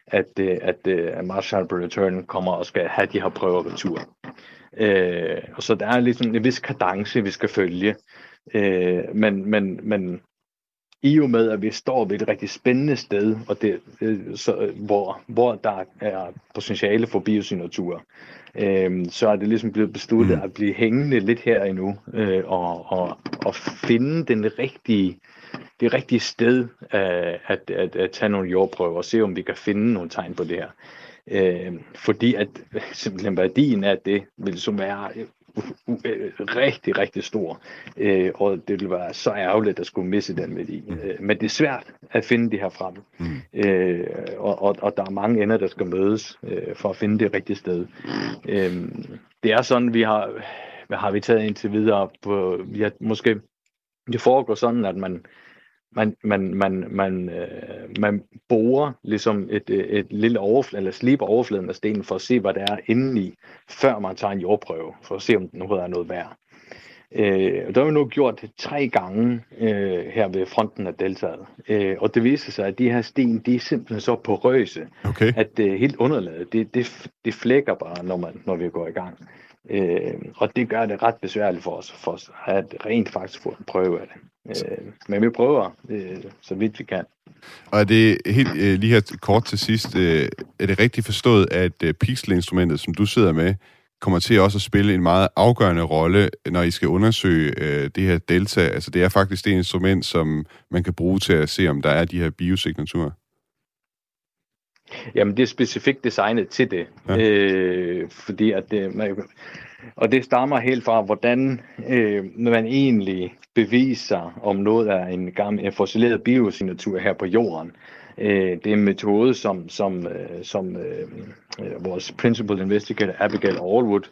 Speaker 13: at, øh, at, øh, at Marshall Return kommer og skal have de her prøver retur. Øh, og så der er ligesom en vis kadence, vi skal følge. Øh, men, men, men i og med, at vi står ved et rigtig spændende sted, og det, øh, så, hvor, hvor der er potentiale for biosignatur, øh, så er det ligesom blevet besluttet mm. at blive hængende lidt her endnu, øh, og, og, og finde den rigtige, det rigtige sted øh, at, at, at tage nogle jordprøver og se, om vi kan finde nogle tegn på det her. Øh, fordi at simpelthen værdien af det vil så være rigtig, rigtig stor. Øh, og det ville være så ærgerligt at skulle misse den værdi. Mm. Øh, men det er svært at finde det her frem. Mm. Øh, og, og, og der er mange ender, der skal mødes øh, for at finde det rigtige sted. Øh, det er sådan, vi har, hvad har vi taget indtil videre på, vi har måske, det foregår sådan, at man man, man, man, man, øh, man borer ligesom et, et lille overflade, eller sliber overfladen af stenen for at se, hvad der er indeni, før man tager en jordprøve, for at se, om den er noget værd. Øh, der har vi nu gjort det tre gange øh, her ved fronten af deltaget. Øh, og det viser sig, at de her sten, de er simpelthen så porøse, okay. at det øh, helt underlaget, det, det, det flækker bare, når, man, når vi går i gang. Øh, og det gør det ret besværligt for os, for os at rent faktisk få en prøve af det. Øh, men vi prøver, øh, så vidt vi kan.
Speaker 3: Og er det helt øh, lige her kort til sidst, øh, er det rigtigt forstået, at øh, pixel-instrumentet, som du sidder med, kommer til også at spille en meget afgørende rolle, når I skal undersøge øh, det her delta? Altså det er faktisk det instrument, som man kan bruge til at se, om der er de her biosignaturer.
Speaker 13: Jamen, det er specifikt designet til det. Ja. Øh, fordi at det, man, og det stammer helt fra, hvordan øh, man egentlig beviser, om noget er en gammel en fossileret biosignatur her på jorden. Øh, det er en metode, som, som, øh, som øh, øh vores principal investigator Abigail Allwood,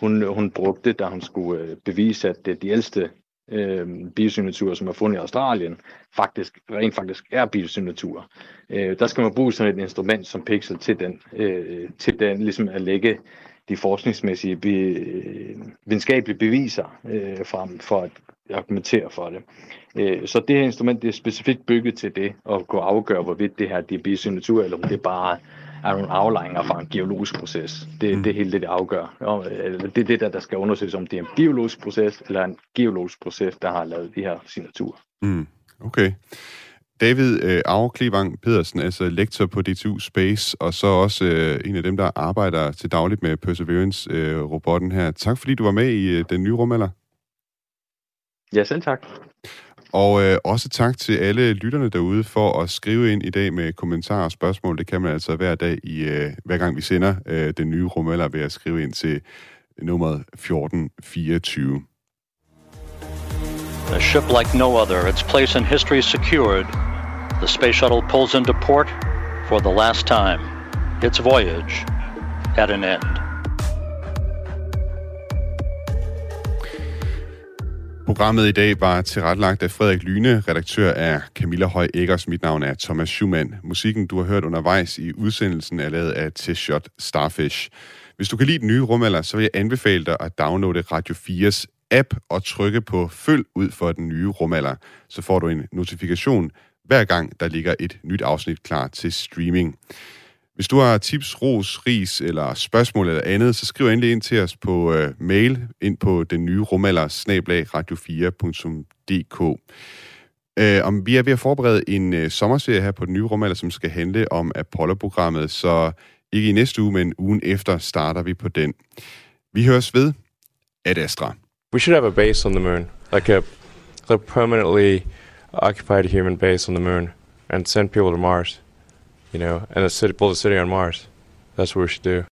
Speaker 13: hun, hun brugte, da hun skulle øh, bevise, at det, de ældste øh, biosignaturer, som er fundet i Australien, faktisk rent faktisk er biosignaturer. Øh, der skal man bruge sådan et instrument som Pixel til den, øh, til den ligesom at lægge de forskningsmæssige be, øh, videnskabelige beviser øh, frem for at argumentere for det. Øh, så det her instrument det er specifikt bygget til det, at kunne afgøre, hvorvidt det her det er bisignatur, eller om det bare er nogle aflejringer fra en geologisk proces. Det, mm. det er helt det, det afgør. Og, øh, det er det, der, der skal undersøges, om det er en biologisk proces, eller en geologisk proces, der har lavet de her signaturer.
Speaker 3: Mm. Okay. David øh, Auer Klevang Pedersen, altså lektor på DTU Space, og så også øh, en af dem, der arbejder til dagligt med Perseverance-robotten øh, her. Tak fordi du var med i øh, den nye rumalder.
Speaker 13: Ja, selv tak.
Speaker 3: Og øh, også tak til alle lytterne derude for at skrive ind i dag med kommentarer og spørgsmål. Det kan man altså hver dag, i øh, hver gang vi sender øh, den nye rumeller, ved at skrive ind til nummeret 1424.
Speaker 14: A ship like no other, its place in history secured, the space shuttle pulls into port for the last time. Its voyage at an end.
Speaker 3: Programmet i dag var tilrettelagt af Frederik Lyne, redaktør af Camilla Høj Eggers. Mit navn er Thomas Schumann. Musikken, du har hørt undervejs i udsendelsen, er lavet af T-Shot Starfish. Hvis du kan lide den nye rumalder, så vil jeg anbefale dig at downloade Radio 4's app og trykke på følg ud for den nye rumalder. Så får du en notifikation hver gang, der ligger et nyt afsnit klar til streaming. Hvis du har tips, ros, ris eller spørgsmål eller andet, så skriv endelig ind til os på øh, mail ind på den nye rumalder snablag radio4.dk. Øh, om vi er ved at forberede en øh, sommerserie her på den nye rumalder, som skal handle om Apollo-programmet, så ikke i næste uge, men ugen efter starter vi på den. Vi høres ved. at Astra.
Speaker 2: We should have a base on the moon, like a, a permanently occupied human base on the moon, and send people to Mars. You know, and a city, build a city on Mars. That's what we should do.